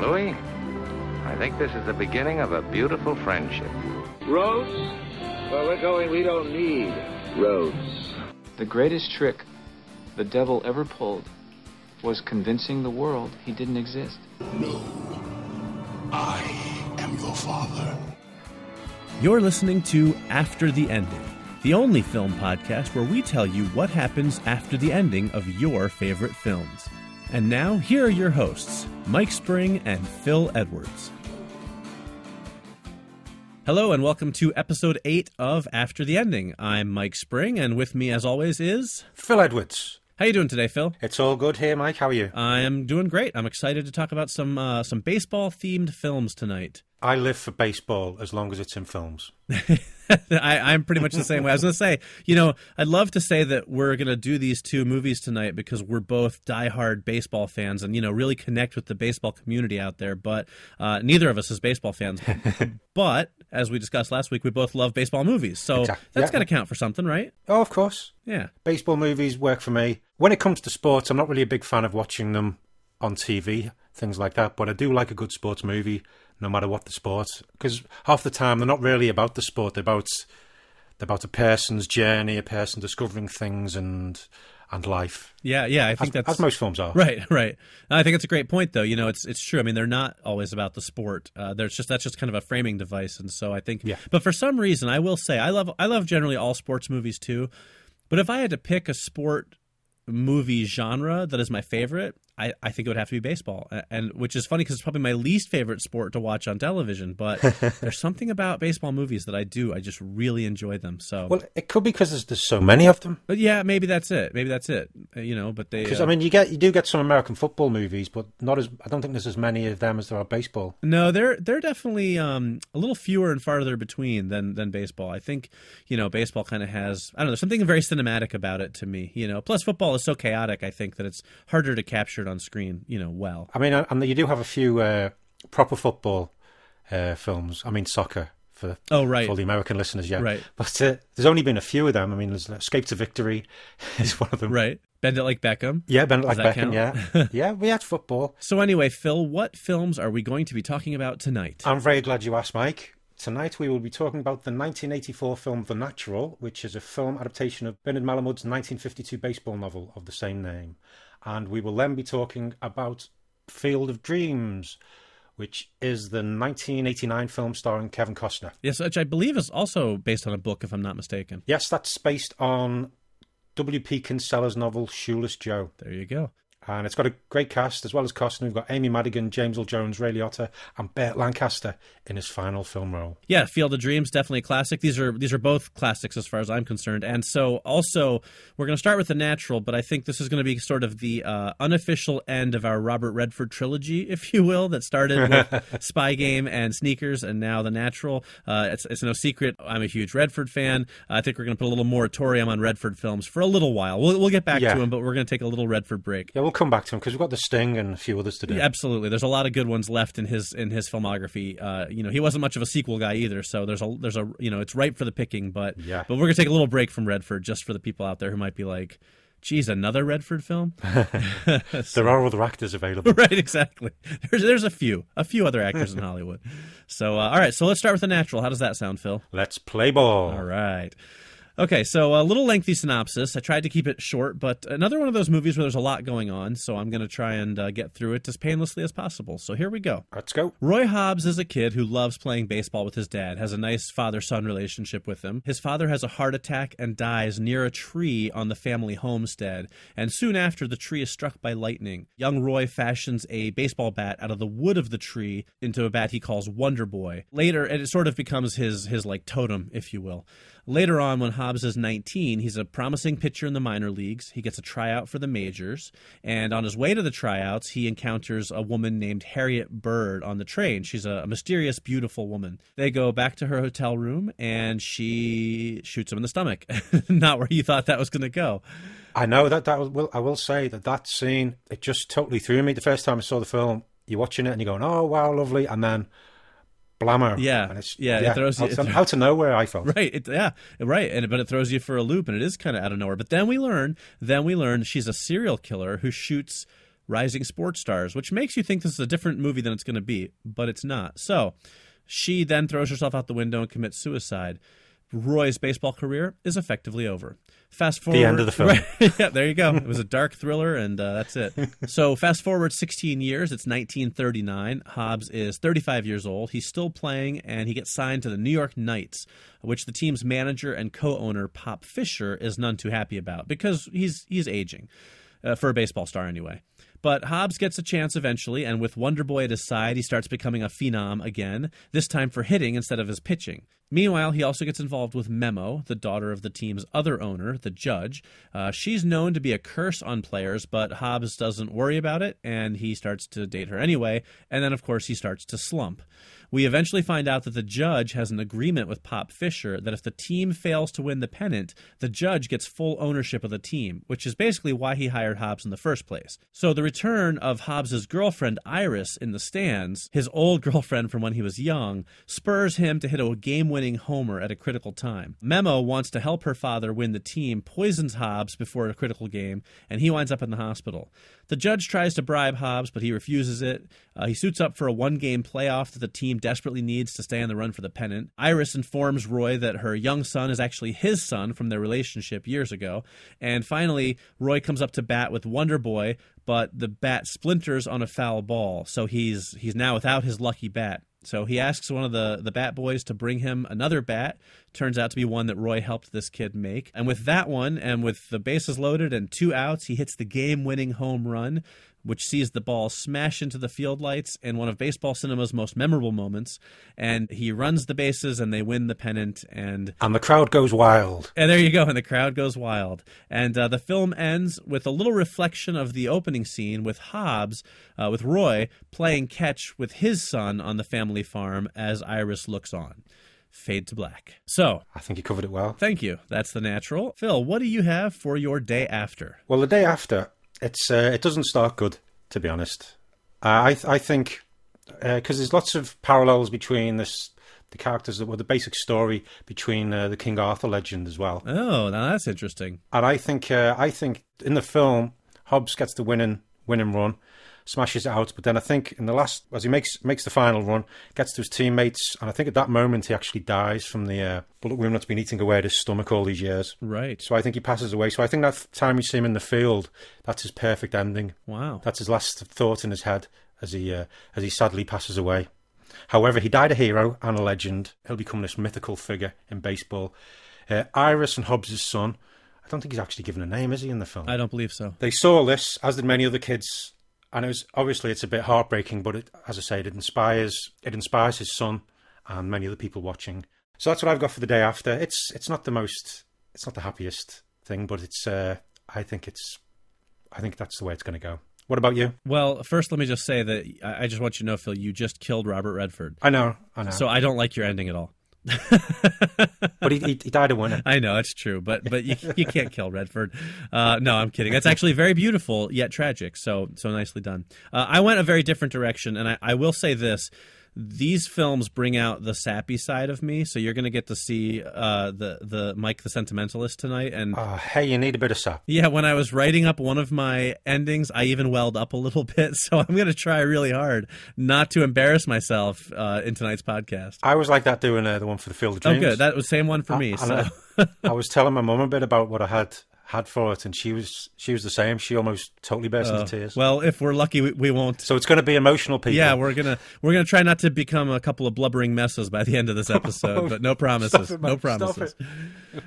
Louis, I think this is the beginning of a beautiful friendship. Roads? Well, we're going, we don't need roads. The greatest trick the devil ever pulled was convincing the world he didn't exist. No. I am your father. You're listening to After the Ending, the only film podcast where we tell you what happens after the ending of your favorite films. And now, here are your hosts, Mike Spring and Phil Edwards. Hello, and welcome to episode 8 of After the Ending. I'm Mike Spring, and with me, as always, is. Phil Edwards. How you doing today, Phil? It's all good here, Mike. How are you? I am doing great. I'm excited to talk about some uh, some baseball themed films tonight. I live for baseball as long as it's in films. I, am pretty much the same way. I was going to say, you know, I'd love to say that we're going to do these two movies tonight because we're both diehard baseball fans and, you know, really connect with the baseball community out there. But uh, neither of us is baseball fans. but as we discussed last week, we both love baseball movies. So exactly. that's yeah. got to count for something, right? Oh, of course. Yeah. Baseball movies work for me. When it comes to sports, I'm not really a big fan of watching them on TV, things like that. But I do like a good sports movie no matter what the sport. Because half the time they're not really about the sport; they're about they're about a person's journey, a person discovering things and and life. Yeah, yeah, I think as, that's as most films are. Right, right. I think it's a great point, though. You know, it's it's true. I mean, they're not always about the sport. Uh, there's just that's just kind of a framing device, and so I think. Yeah. But for some reason, I will say I love I love generally all sports movies too. But if I had to pick a sport movie genre that is my favorite, I, I think it would have to be baseball, and which is funny because it's probably my least favorite sport to watch on television. But there's something about baseball movies that I do. I just really enjoy them. So well, it could be because there's, there's so many of them. But yeah, maybe that's it. Maybe that's it. Uh, you know, but they because uh, I mean, you get you do get some American football movies, but not as I don't think there's as many of them as there are baseball. No, they're they're definitely um, a little fewer and farther between than than baseball. I think you know baseball kind of has I don't know. There's something very cinematic about it to me. You know, plus football is so chaotic. I think that it's harder to capture it on screen. You know well. I mean, and you do have a few uh, proper football uh, films. I mean, soccer for oh right for the American listeners, yeah. Right. But uh, there's only been a few of them. I mean, there's Escape to Victory is one of them. Right. Bend it like Beckham. Yeah, bend it like Beckham. Yeah, yeah. We had football. So anyway, Phil, what films are we going to be talking about tonight? I'm very glad you asked, Mike. Tonight we will be talking about the 1984 film The Natural, which is a film adaptation of Bernard Malamud's 1952 baseball novel of the same name and we will then be talking about Field of Dreams, which is the 1989 film starring Kevin Costner. Yes, which I believe is also based on a book, if I'm not mistaken. Yes, that's based on W.P. Kinsella's novel Shoeless Joe. There you go and it's got a great cast as well as Costner. We've got Amy Madigan, James Earl Jones, Ray Liotta, and Burt Lancaster in his final film role. Yeah, Field of Dreams definitely a classic. These are these are both classics as far as I'm concerned. And so also we're going to start with the natural, but I think this is going to be sort of the uh, unofficial end of our Robert Redford trilogy, if you will, that started with Spy Game and Sneakers, and now the natural. Uh, it's, it's no secret I'm a huge Redford fan. I think we're going to put a little moratorium on Redford films for a little while. We'll, we'll get back yeah. to him, but we're going to take a little Redford break. Yeah, we'll come back to him because we've got the Sting and a few others to do. Yeah, absolutely, there's a lot of good ones left in his in his filmography. Uh, you know, he wasn't much of a sequel guy either, so there's a there's a you know it's ripe for the picking. But yeah, but we're gonna take a little break from Redford just for the people out there who might be like. Geez, another Redford film? there are other actors available. Right, exactly. There's there's a few, a few other actors in Hollywood. So, uh, all right, so let's start with the natural. How does that sound, Phil? Let's play ball. All right. Okay, so a little lengthy synopsis. I tried to keep it short, but another one of those movies where there's a lot going on, so I'm going to try and uh, get through it as painlessly as possible. So here we go. Let's go. Roy Hobbs is a kid who loves playing baseball with his dad, has a nice father son relationship with him. His father has a heart attack and dies near a tree on the family homestead, and soon after, the tree is struck by lightning. Young Roy fashions a baseball bat out of the wood of the tree into a bat he calls Wonder Boy. Later, it sort of becomes his, his like totem, if you will. Later on, when Hobbs is 19, he's a promising pitcher in the minor leagues. He gets a tryout for the majors. And on his way to the tryouts, he encounters a woman named Harriet Bird on the train. She's a, mysterious, beautiful woman. They go back to her hotel room, and she shoots him in the stomach. Not where you thought that was going to go. I know that that will. I will say that that scene it just totally threw me the first time I saw the film. You're watching it and you're going, "Oh wow, lovely," and then blammer. Yeah, yeah, yeah, it throws you out, to, out of nowhere. I felt right. It, yeah, right. And but it throws you for a loop, and it is kind of out of nowhere. But then we learn, then we learn she's a serial killer who shoots Rising Sports Stars, which makes you think this is a different movie than it's going to be, but it's not. So she then throws herself out the window and commits suicide. Roy's baseball career is effectively over. Fast forward. The end of the film. Right, yeah, there you go. It was a dark thriller, and uh, that's it. so, fast forward 16 years. It's 1939. Hobbs is 35 years old. He's still playing, and he gets signed to the New York Knights, which the team's manager and co-owner Pop Fisher is none too happy about because he's he's aging, uh, for a baseball star anyway. But Hobbs gets a chance eventually, and with Wonder Boy at his side, he starts becoming a phenom again, this time for hitting instead of his pitching. Meanwhile, he also gets involved with Memo, the daughter of the team's other owner, the judge. Uh, she's known to be a curse on players, but Hobbs doesn't worry about it, and he starts to date her anyway. And then, of course, he starts to slump. We eventually find out that the judge has an agreement with Pop Fisher that if the team fails to win the pennant, the judge gets full ownership of the team, which is basically why he hired Hobbs in the first place. So the return of Hobbs's girlfriend Iris in the stands, his old girlfriend from when he was young, spurs him to hit a game-winning homer at a critical time. Memo wants to help her father win the team, poisons Hobbs before a critical game, and he winds up in the hospital. The judge tries to bribe Hobbs, but he refuses it. Uh, he suits up for a one game playoff that the team desperately needs to stay on the run for the pennant. Iris informs Roy that her young son is actually his son from their relationship years ago. And finally, Roy comes up to bat with Wonder Boy, but the bat splinters on a foul ball, so he's he's now without his lucky bat. So he asks one of the, the bat boys to bring him another bat. Turns out to be one that Roy helped this kid make. And with that one, and with the bases loaded and two outs, he hits the game winning home run, which sees the ball smash into the field lights in one of baseball cinema's most memorable moments. And he runs the bases and they win the pennant. And And the crowd goes wild. and there you go, and the crowd goes wild. And uh, the film ends with a little reflection of the opening scene with Hobbs, uh, with Roy playing catch with his son on the family farm as Iris looks on. Fade to black. So, I think you covered it well. thank you. That's the natural. Phil, what do you have for your day after? Well, the day after, it's uh, it doesn't start good, to be honest. Uh, I I think because there's lots of parallels between this the characters that were the basic story between uh, the King Arthur legend as well. Oh, now that's interesting. And I think uh, I think in the film, Hobbs gets the winning winning run, smashes it out. But then I think in the last, as he makes makes the final run, gets to his teammates, and I think at that moment he actually dies from the uh, bullet wound that's been eating away at his stomach all these years. Right. So I think he passes away. So I think that time you see him in the field, that's his perfect ending. Wow. That's his last thought in his head as he uh, as he sadly passes away. However, he died a hero and a legend. He'll become this mythical figure in baseball. Uh, Iris and Hobbs' son. I don't think he's actually given a name, is he, in the film? I don't believe so. They saw this, as did many other kids, and it was obviously it's a bit heartbreaking. But it, as I say, it inspires it inspires his son and many other people watching. So that's what I've got for the day after. It's it's not the most, it's not the happiest thing, but it's. Uh, I think it's, I think that's the way it's going to go. What about you? Well, first, let me just say that I I just want you to know, Phil, you just killed Robert Redford. I know, I know. So I don't like your ending at all. but he, he, he died a winner. I know it's true, but but you, you can't kill Redford. Uh, no, I'm kidding. That's actually very beautiful yet tragic. So so nicely done. Uh, I went a very different direction, and I, I will say this: these films bring out the sappy side of me. So you're going to get to see uh, the the Mike the Sentimentalist tonight, and Oh, hey, you need a bit of sap. yeah, when I was writing up one of my endings, I even welled up a little bit. So I'm going to try really hard not to embarrass myself uh, in tonight's podcast. I was like that doing uh, the one for the Field of Dreams. Oh, good. That was same one for me. I, So. I, I was telling my mum a bit about what I had had for it, and she was she was the same. She almost totally burst into tears. Uh, Well, if we're lucky, we, we won't. so it's going to be emotional, people. Yeah, we're gonna we're gonna try not to become a couple of blubbering messes by the end of this episode, but no promises. Stop it, no promises.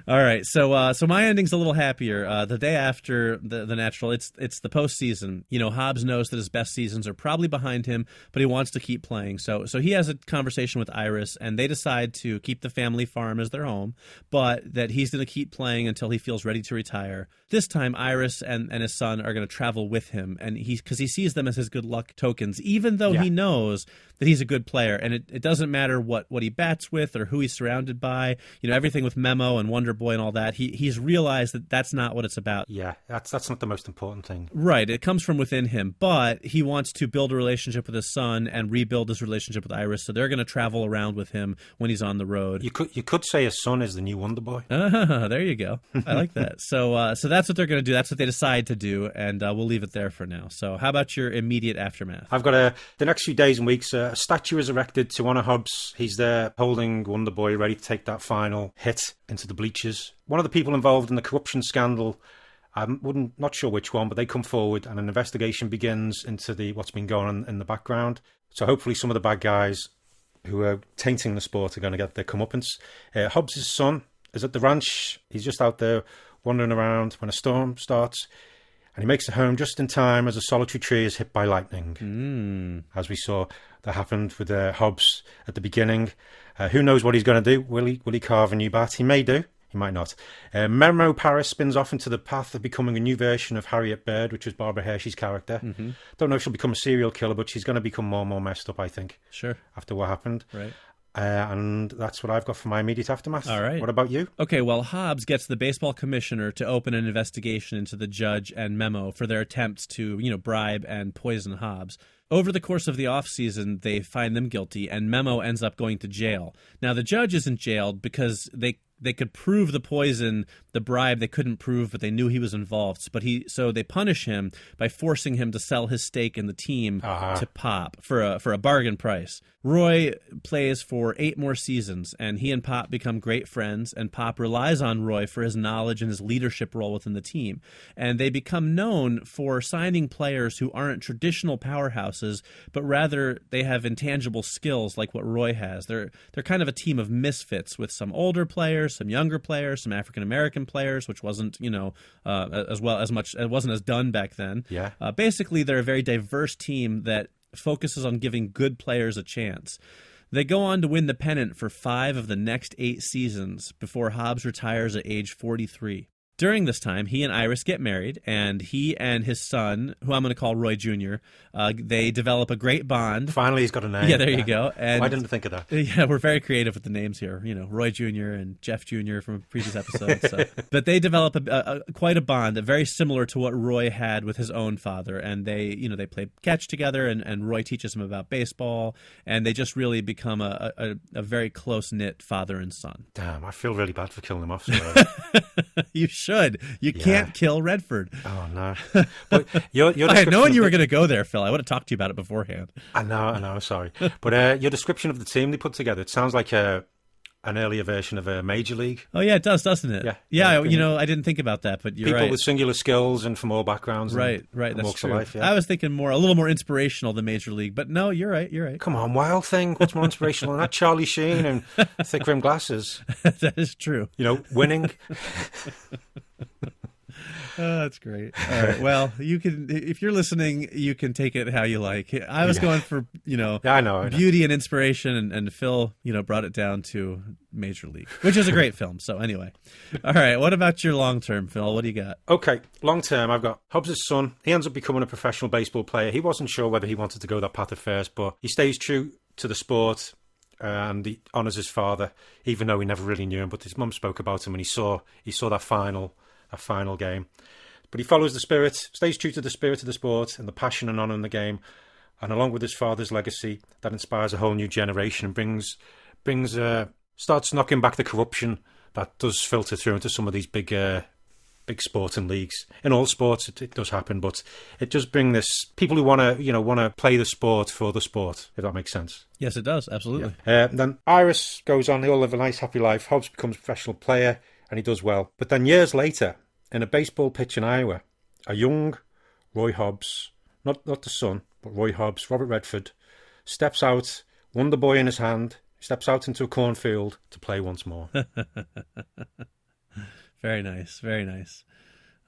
All right, so uh, so my ending's a little happier. Uh, the day after the the natural, it's it's the postseason. You know, Hobbs knows that his best seasons are probably behind him, but he wants to keep playing. So so he has a conversation with Iris, and they decide to keep the family farm as their home, but that he's going to keep playing until he feels ready to retire. This time, Iris and, and his son are going to travel with him, and he because he sees them as his good luck tokens, even though Yeah. he knows that he's a good player, and it, it doesn't matter what what he bats with or who he's surrounded by. You know, everything with Memo and Wonder Boy and all that. He he's realized that that's not what it's about. yeah. That's that's not the most important thing. Right, it comes from within him, but he wants to build a relationship with his son and rebuild his relationship with Iris. So they're going to travel around with him when he's on the road. You could you could say his son is the new Wonder Boy. Ah, there you go. I like that. So, uh, so that's what they're going to do. That's what they decide to do, and uh, we'll leave it there for now. So, how about your immediate aftermath? I've got a the next few days and weeks. Uh, a statue is erected to honour Hobbs. He's there holding Wonder Boy, ready to take that final hit into the bleachers. One of the people involved in the corruption scandal. I'm wouldn't not sure which one, but they come forward and an investigation begins into the what's been going on in the background. So hopefully, some of the bad guys who are tainting the sport are going to get their comeuppance. Uh, Hobbs' son is at the ranch. He's just out there wandering around when a storm starts, and he makes it home just in time as a solitary tree is hit by lightning. Mm. As we saw that happened with uh, Hobbs at the beginning. Uh, who knows what he's going to do? Will he? Will he carve a new bat? He may do. He might not. Uh, Memo Paris spins off into the path of becoming a new version of Harriet Bird, which was Barbara Hershey's character. Mm-hmm. Don't know if she'll become a serial killer, but she's going to become more and more messed up, I think, Sure. after what happened. Right. Uh, and that's what I've got for my immediate aftermath. All right. What about you? Okay, well, Hobbs gets the baseball commissioner to open an investigation into the judge and Memo for their attempts to, you know, bribe and poison Hobbs. Over the course of the offseason, they find them guilty, and Memo ends up going to jail. Now, the judge isn't jailed because they they could prove the poison, the bribe they couldn't prove, but they knew he was involved. But he so they punish him by forcing him to sell his stake in the team Ah. to Pop for a for a bargain price. Roy plays for eight more seasons, and he and Pop become great friends. And Pop relies on Roy for his knowledge and his leadership role within the team. And they become known for signing players who aren't traditional powerhouses, but rather they have intangible skills like what Roy has. They're they're kind of a team of misfits with some older players, some younger players, some African American players, which wasn't you know uh, as well as much it wasn't as done back then. Yeah. Uh, basically, they're a very diverse team that focuses on giving good players a chance. They go on to win the pennant for five of the next eight seasons before Hobbs retires at age 43. During this time, he and Iris get married, and he and his son, who I'm going to call Roy Jr., uh, they develop a great bond. Finally, he's got a name. Yeah, there you go. And Why didn't I think of that? yeah, we're very creative with the names here. You know, Roy Jr. and Jeff Jr. from a previous episode. So. but they develop a, a, a, quite a bond, very similar to what Roy had with his own father. And they, you know, they play catch together, and, and Roy teaches him about baseball, and they just really become a, a, a very close knit father and son. Damn, I feel really bad for killing him off. So, you should. You Yeah. can't kill Redford. oh no! But your, your I had known you were going to go there, Phil. I would have talked to you about it beforehand. I know, I know. Sorry, but uh, your description of the team they put together it sounds like a an earlier version of a major league. Oh yeah, it does, doesn't it? Yeah. yeah. Yeah, you know, I didn't think about that, but you're People right. with singular skills and from all backgrounds. and- Right, right. and That's walks true. of life. Yeah. I was thinking more, a little more inspirational than Major League, but no, you're right. You're right. Come on, Wild Thing. What's more inspirational than that? Charlie Sheen and thick rim glasses. that is true. You know, winning. Oh, that's great. All right. Well, you can, if you're listening, you can take it how you like. I was Yeah. going for, you know, I know. I know. beauty and inspiration, and, and Phil, you know, brought it down to Major League, which is a great film. So anyway, all right. What about your long term, Phil? What do you got? Okay, long term, I've got Hobbs' son. He ends up becoming a professional baseball player. He wasn't sure whether he wanted to go that path at first, but he stays true to the sport and he honours his father, even though he never really knew him. But his mum spoke about him, and he saw he saw that final that final game. But he follows the spirit, stays true to the spirit of the sport and the passion and honour in the game, and along with his father's legacy, that inspires a whole new generation and brings brings uh, starts knocking back the corruption that does filter through into some of these big uh, big sporting leagues. In all sports, it, it does happen, but it does bring this people who want to you know want to play the sport for the sport, if that makes sense. Yes, it does. Absolutely. Uh, then Iris goes on; they all live a nice, happy life. Hobbs becomes a professional player, and he does well. But then years later, in a baseball pitch in Iowa, a young Roy Hobbs, not not the son, but Roy Hobbs, Robert Redford, steps out, Wonder Boy in his hand, steps out into a cornfield to play once more. Very nice. Very nice.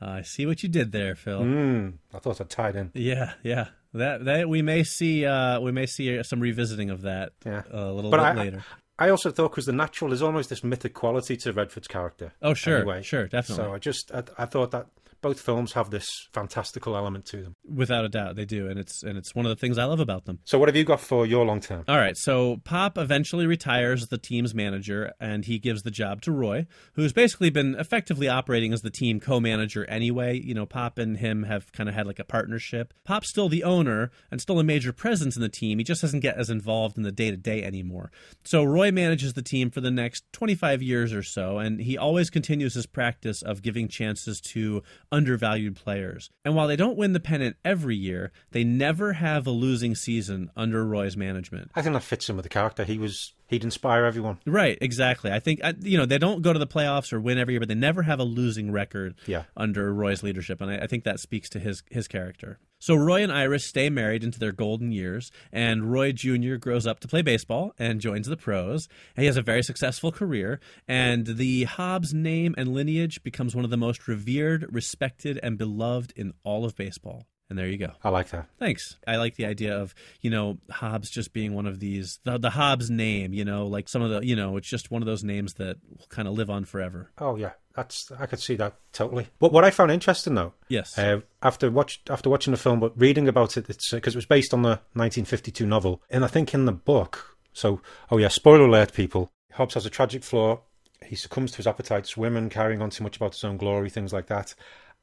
Uh, I see what you did there, Phil. mm, I thought I'd tied in. Yeah, yeah. That that we may see uh we may see some revisiting of that Yeah. a little But bit I, later. I also thought because the natural is almost this mythic quality to Redford's character. Oh, sure, anyway. sure, definitely. So I just I, I thought that both films have this fantastical element to them. Without a doubt, they do, and it's and it's one of the things I love about them. So, what have you got for your long term? All right, so Pop eventually retires as the team's manager, and he gives the job to Roy, who's basically been effectively operating as the team co-manager anyway. You know, Pop and him have kind of had like a partnership. Pop's still the owner and still a major presence in the team. He just doesn't get as involved in the day to day anymore. So Roy manages the team for the next 25 years or so, and he always continues his practice of giving chances to undervalued players. And while they don't win the pennant every year, they never have a losing season under Roy's management. I think that fits in with the character. He was he'd inspire everyone. Right, exactly. I think you know they don't go to the playoffs or win every year, but they never have a losing record Yeah. under Roy's leadership, and I, I think that speaks to his his character. So Roy and Iris stay married into their golden years, and Roy Jr. grows up to play baseball and joins the pros. And he has a very successful career, and the Hobbs name and lineage becomes one of the most revered, respected, and beloved in all of baseball. And there you go. I like that. Thanks. I like the idea of, you know, Hobbs just being one of these, the, the Hobbs name, you know, like some of the, you know, it's just one of those names that will kind of live on forever. Oh yeah, that's I could see that totally. But what I found interesting though, Yes. uh, after watch after watching the film, but reading about it, it's because it was based on the 1952 novel, and I think in the book. So, oh yeah, spoiler alert, people. Hobbs has a tragic flaw. He succumbs to his appetites, women, carrying on too much about his own glory, things like that,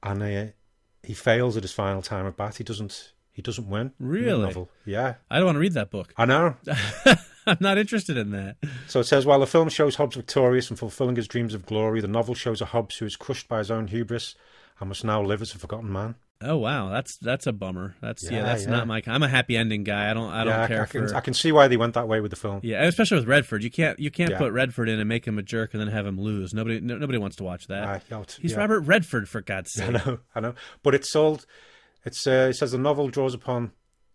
and uh, he fails at his final time at bat. He doesn't. He doesn't win. in Really? novel. Yeah, I don't want to read that book. I know. I'm not interested in that. So it says, while the film shows Hobbs victorious and fulfilling his dreams of glory, the novel shows a Hobbs who is crushed by his own hubris and must now live as a forgotten man. Oh wow, that's that's a bummer. That's yeah, Yeah, that's yeah. not my. I'm a happy ending guy. I don't I don't yeah, care I, can, for. I can see why they went that way with the film. yeah, especially with Redford, you can't you can't put Redford in and make him a jerk and then have him lose. Nobody no, nobody wants to watch that. Uh, He's. Robert Redford for God's sake. I know, I know. But it's sold. It's uh, it says the novel draws upon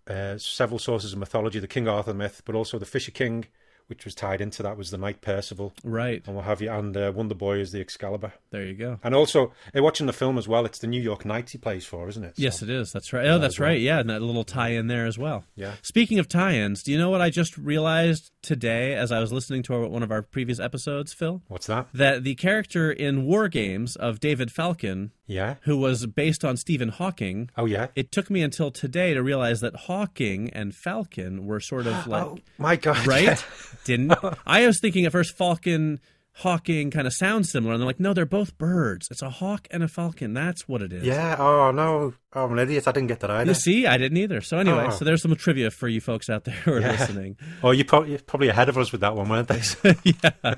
uh, several sources of mythology, the King Arthur myth, but also the Fisher King, which was tied into that was the Knight Percival Right and what have you, and uh, Wonder Boy is the Excalibur. there, you go. And also, uh, watching the film as well, it's the New York Knights he plays for, isn't it? Yes, it is. That's right. Oh, that's well. right. Yeah, and that little tie-in there as well. Yeah. Speaking of tie-ins, do you know what I just realized today as I was listening to our, one of our previous episodes, Phil? What's that? That the character in War Games of David Falken, Yeah. who was based on Stephen Hawking, Oh yeah. it took me until today to realize that Hawking and Falken were sort of like oh my God! right? Didn't I was thinking at first Falken Hawking kind of sounds similar, and they're like, no, they're both birds. It's a hawk and a falcon. That's what it is. Yeah. Oh no. Oh, I'm an idiot. I didn't get that either. You see, I didn't either. So anyway, Oh. so there's some trivia for you folks out there who are Yeah. listening. Oh, you probably you're probably ahead of us with that one, weren't they? yeah.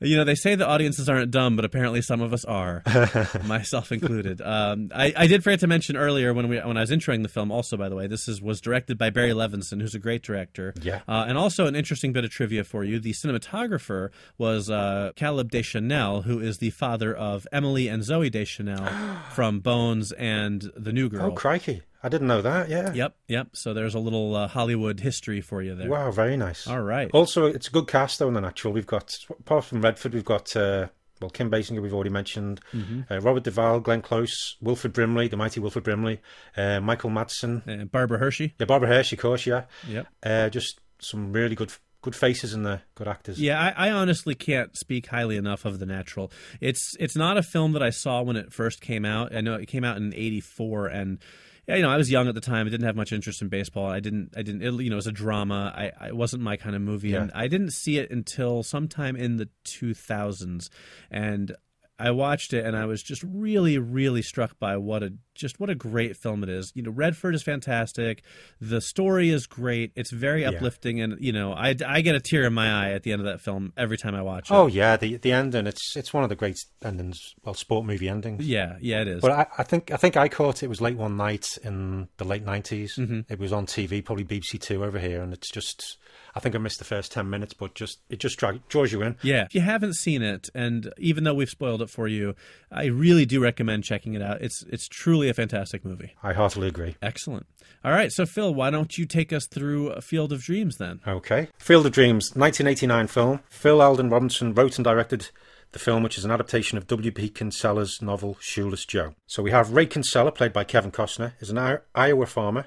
You know, they say the audiences aren't dumb, but apparently some of us are, myself included. Um, I, I did forget to mention earlier when we when I was introing the film. Also, by the way, this is was directed by Barry Levinson, who's a great director. Yeah. Uh, and also an interesting bit of trivia for you: the cinematographer was uh, Caleb Deschanel, who is the father of Emily and Zooey Deschanel from Bones and The New Girl. oh crikey! I didn't know that. Yeah. Yep, yep. So there's a little uh, Hollywood history for you there. Wow. Very nice. All right. Also, it's a good cast though in the natural. We've got apart from Redford, we've got uh, well Kim Basinger. We've already mentioned Mm-hmm. uh, Robert Duvall, Glenn Close, Wilford Brimley, the mighty Wilford Brimley, uh, Michael Madsen, And Barbara Hershey. yeah, Barbara Hershey, of course. Yeah. Yep. Uh, just some really good good faces in there, good actors. Yeah, I, I honestly can't speak highly enough of The Natural. It's it's not a film that I saw when it first came out. I know it came out in '84, and yeah, you know I was young at the time. I didn't have much interest in baseball. I didn't. I didn't. It, you know, it was a drama. I, it wasn't my kind of movie, and I didn't see it until sometime in the 2000s, and. I watched it and I was just really, really struck by what a just what a great film it is. You know, Redford is fantastic. The story is great. It's very uplifting, and you know, I, I get a tear in my eye at the end of that film every time I watch it. Oh yeah, the the ending. It's it's one of the great endings. Well, sport movie endings. yeah, yeah, it is. But I, I think I think I caught it was late one night in the late 90s. Mm-hmm. It was on TV, probably BBC Two over here, and it's just I think I missed the first ten minutes, but just it just drag, draws you in. yeah, if you haven't seen it, and even though we've spoiled it for you, I really do recommend checking it out. It's it's truly a fantastic movie. I heartily agree. Excellent. All right, so Phil, why don't you take us through Field of Dreams then? Okay, Field of Dreams, 1989 film. Phil Alden Robinson wrote and directed the film, which is an adaptation of W.P. Kinsella's novel Shoeless Joe. So we have Ray Kinsella, played by Kevin Costner, is an Iowa farmer.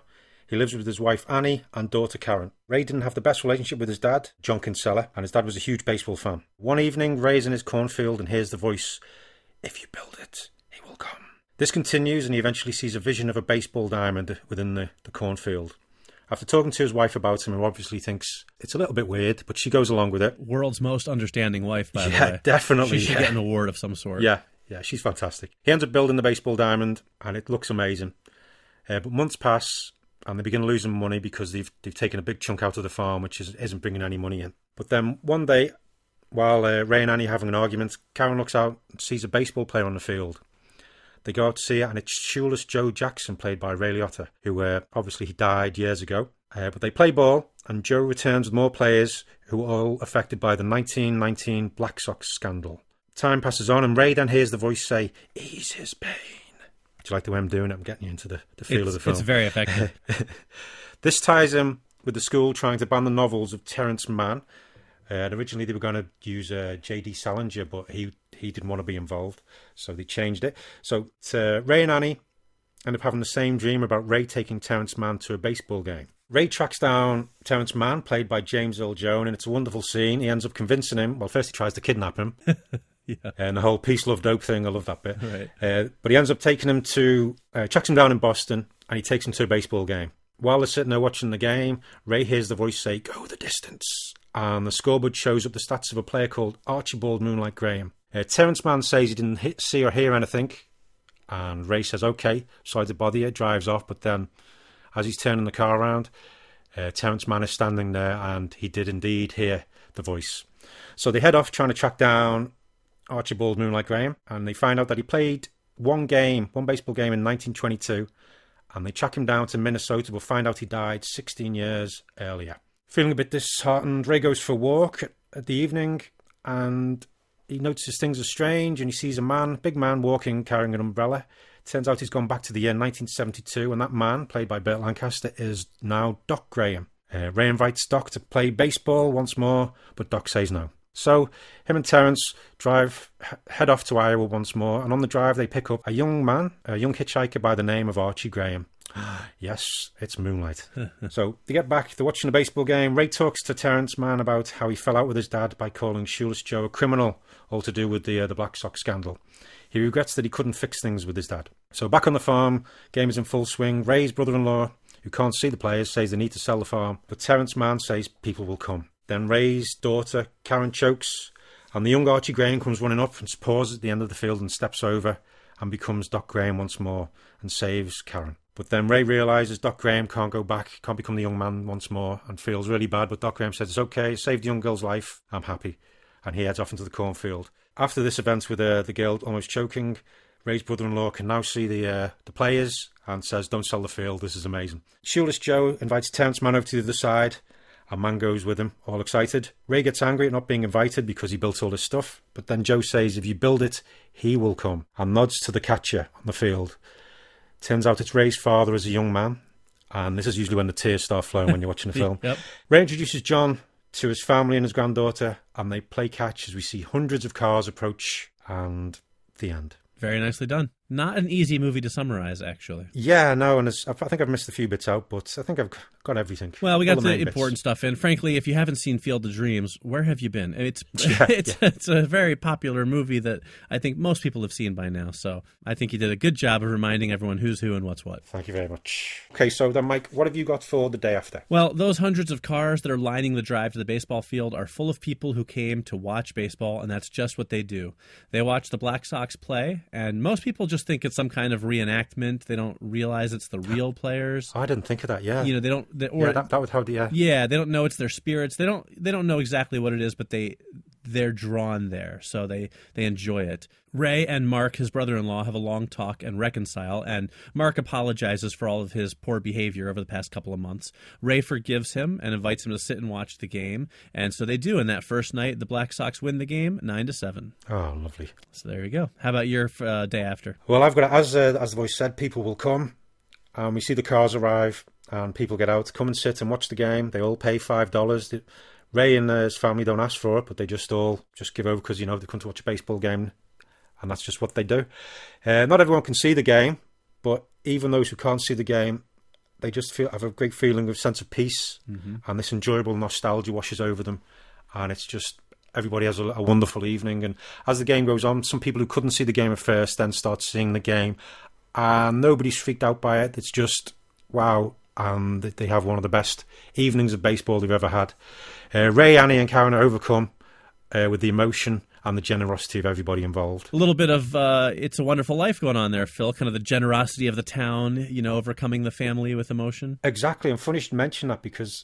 He lives with his wife Annie and daughter Karen. Ray didn't have the best relationship with his dad, John Kinsella, and his dad was a huge baseball fan. One evening, Ray's in his cornfield and hears the voice, If you build it, he will come. This continues, and he eventually sees a vision of a baseball diamond within the, the cornfield. After talking to his wife about him, who obviously thinks it's a little bit weird, but she goes along with it. World's most understanding wife, by Yeah, the way. definitely, She should yeah. get an award of some sort. Yeah, yeah, she's fantastic. He ends up building the baseball diamond, and it looks amazing. Uh, but months pass, and they begin losing money because they've they've taken a big chunk out of the farm, which is, isn't bringing any money in. But then one day, while uh, Ray and Annie are having an argument, Karen looks out and sees a baseball player on the field. They go out to see it, and it's Shoeless Joe Jackson, played by Ray Liotta, who uh, obviously he died years ago. Uh, but they play ball, and Joe returns with more players who are all affected by the 1919 Black Sox scandal. Time passes on, and Ray then hears the voice say, Ease his pain. Do you like the way I'm doing it? I'm getting you into the, the feel It's, of the film. it's very effective. This ties in with the school trying to ban the novels of Terence Mann. Uh, and originally, they were going to use uh, J.D. Salinger, but he he didn't want to be involved, so they changed it. So uh, Ray and Annie end up having the same dream about Ray taking Terence Mann to a baseball game. Ray tracks down Terence Mann, played by James Earl Jones, and it's a wonderful scene. He ends up convincing him. Well, first he tries to kidnap him, yeah. and the whole peace, love, dope thing. I love that bit. Right. Uh, but he ends up taking him to, uh, tracks him down in Boston, and he takes him to a baseball game. While they're sitting there watching the game, Ray hears the voice say, Go the distance. And the scoreboard shows up the stats of a player called Archibald Moonlight Graham. Uh, Terence Mann says he didn't hit, see or hear anything. And Ray says, Okay, sorry to bother you, drives off. But then, as he's turning the car around, uh, Terence Mann is standing there, and he did indeed hear the voice. So they head off trying to track down Archibald Moonlight Graham, and they find out that he played one game, one baseball game in 1922, and they track him down to Minnesota, but find out he died 16 years earlier. Feeling a bit disheartened, Ray goes for a walk at, the evening, and he notices things are strange, and he sees a man, big man, walking carrying an umbrella. Turns out he's gone back to the year 1972, and that man, played by Burt Lancaster, is now Doc Graham. Uh, Ray invites Doc to play baseball once more, but Doc says no. So him and Terence drive head off to Iowa once more, and on the drive they pick up a young man, a young hitchhiker by the name of Archie Graham. yes, it's Moonlight. so they get back, they're watching a baseball game. Ray talks to Terence Mann about how he fell out with his dad by calling Shoeless Joe a criminal, all to do with the uh, the Black Sox scandal. He regrets that he couldn't fix things with his dad. So back on the farm, game is in full swing. Ray's brother-in-law, who can't see the players, says they need to sell the farm, but Terence Mann says people will come. Then Ray's daughter, Karen, chokes, and the young Archie Graham comes running up and pauses at the end of the field and steps over and becomes Doc Graham once more and saves Karen. But then Ray realizes Doc Graham can't go back, can't become the young man once more, and feels really bad. But Doc Graham says, It's okay, saved the young girl's life, I'm happy. And he heads off into the cornfield. After this event with uh, the girl almost choking, Ray's brother in law can now see the uh, the players and says, Don't sell the field, this is amazing. Shoeless Joe invites Terence Mann over to the other side, and Mann goes with him, all excited. Ray gets angry at not being invited because he built all this stuff, but then Joe says, If you build it, he will come, and nods to the catcher on the field. Turns out it's Ray's father as a young man, and this is usually when the tears start flowing when you're watching a film. Yep. Ray introduces John to his family and his granddaughter, and they play catch as we see hundreds of cars approach, and the end. Very nicely done. Not an easy movie to summarize, actually. Yeah, no, and it's, I think I've missed a few bits out, but I think I've got everything. Well, we All got the main bits. important stuff in. Frankly, if you haven't seen Field of Dreams, where have you been? It's Yeah, it's it's a very popular movie that I think most people have seen by now. So I think you did a good job of reminding everyone who's who and what's what. Thank you very much. Okay, so then, Mike, what have you got for the day after? Well, those hundreds of cars that are lining the drive to the baseball field are full of people who came to watch baseball, and that's just what they do. They watch the Black Sox play, and most people just think it's some kind of reenactment. They don't realize it's the real players. Oh, I didn't think of that. Yeah, You know, they don't. They, or yeah, that, that would how yeah. yeah, they don't know it's their spirits. They don't. They don't know exactly what it is, but they they're drawn there, so they they enjoy it. Ray and Mark, his brother-in-law, have a long talk and reconcile, and Mark apologizes for all of his poor behavior over the past couple of months. Ray forgives him and invites him to sit and watch the game, and so they do. And that first night, the Black Sox win the game nine to seven. Oh, lovely. So there you go. How about your uh, day after? Well, I've got as uh, as the voice said, people will come, and we see the cars arrive, and people get out, to come and sit and watch the game. They all pay five dollars. Ray and uh, his family don't ask for it, but they just all just give over because you know they come to watch a baseball game, and that's just what they do. Uh, not everyone can see the game, but even those who can't see the game, they just feel have a great feeling of sense of peace, and this enjoyable nostalgia washes over them, and it's just everybody has a, a wonderful evening. And as the game goes on, some people who couldn't see the game at first then start seeing the game, and nobody's freaked out by it. It's just wow, and they have one of the best evenings of baseball they've ever had. Uh, Ray, Annie, and Karen are overcome uh, with the emotion and the generosity of everybody involved. A little bit of uh, "It's a Wonderful Life" going on there, Phil. Kind of the generosity of the town, you know, overcoming the family with emotion. Exactly. And funny you should mention that because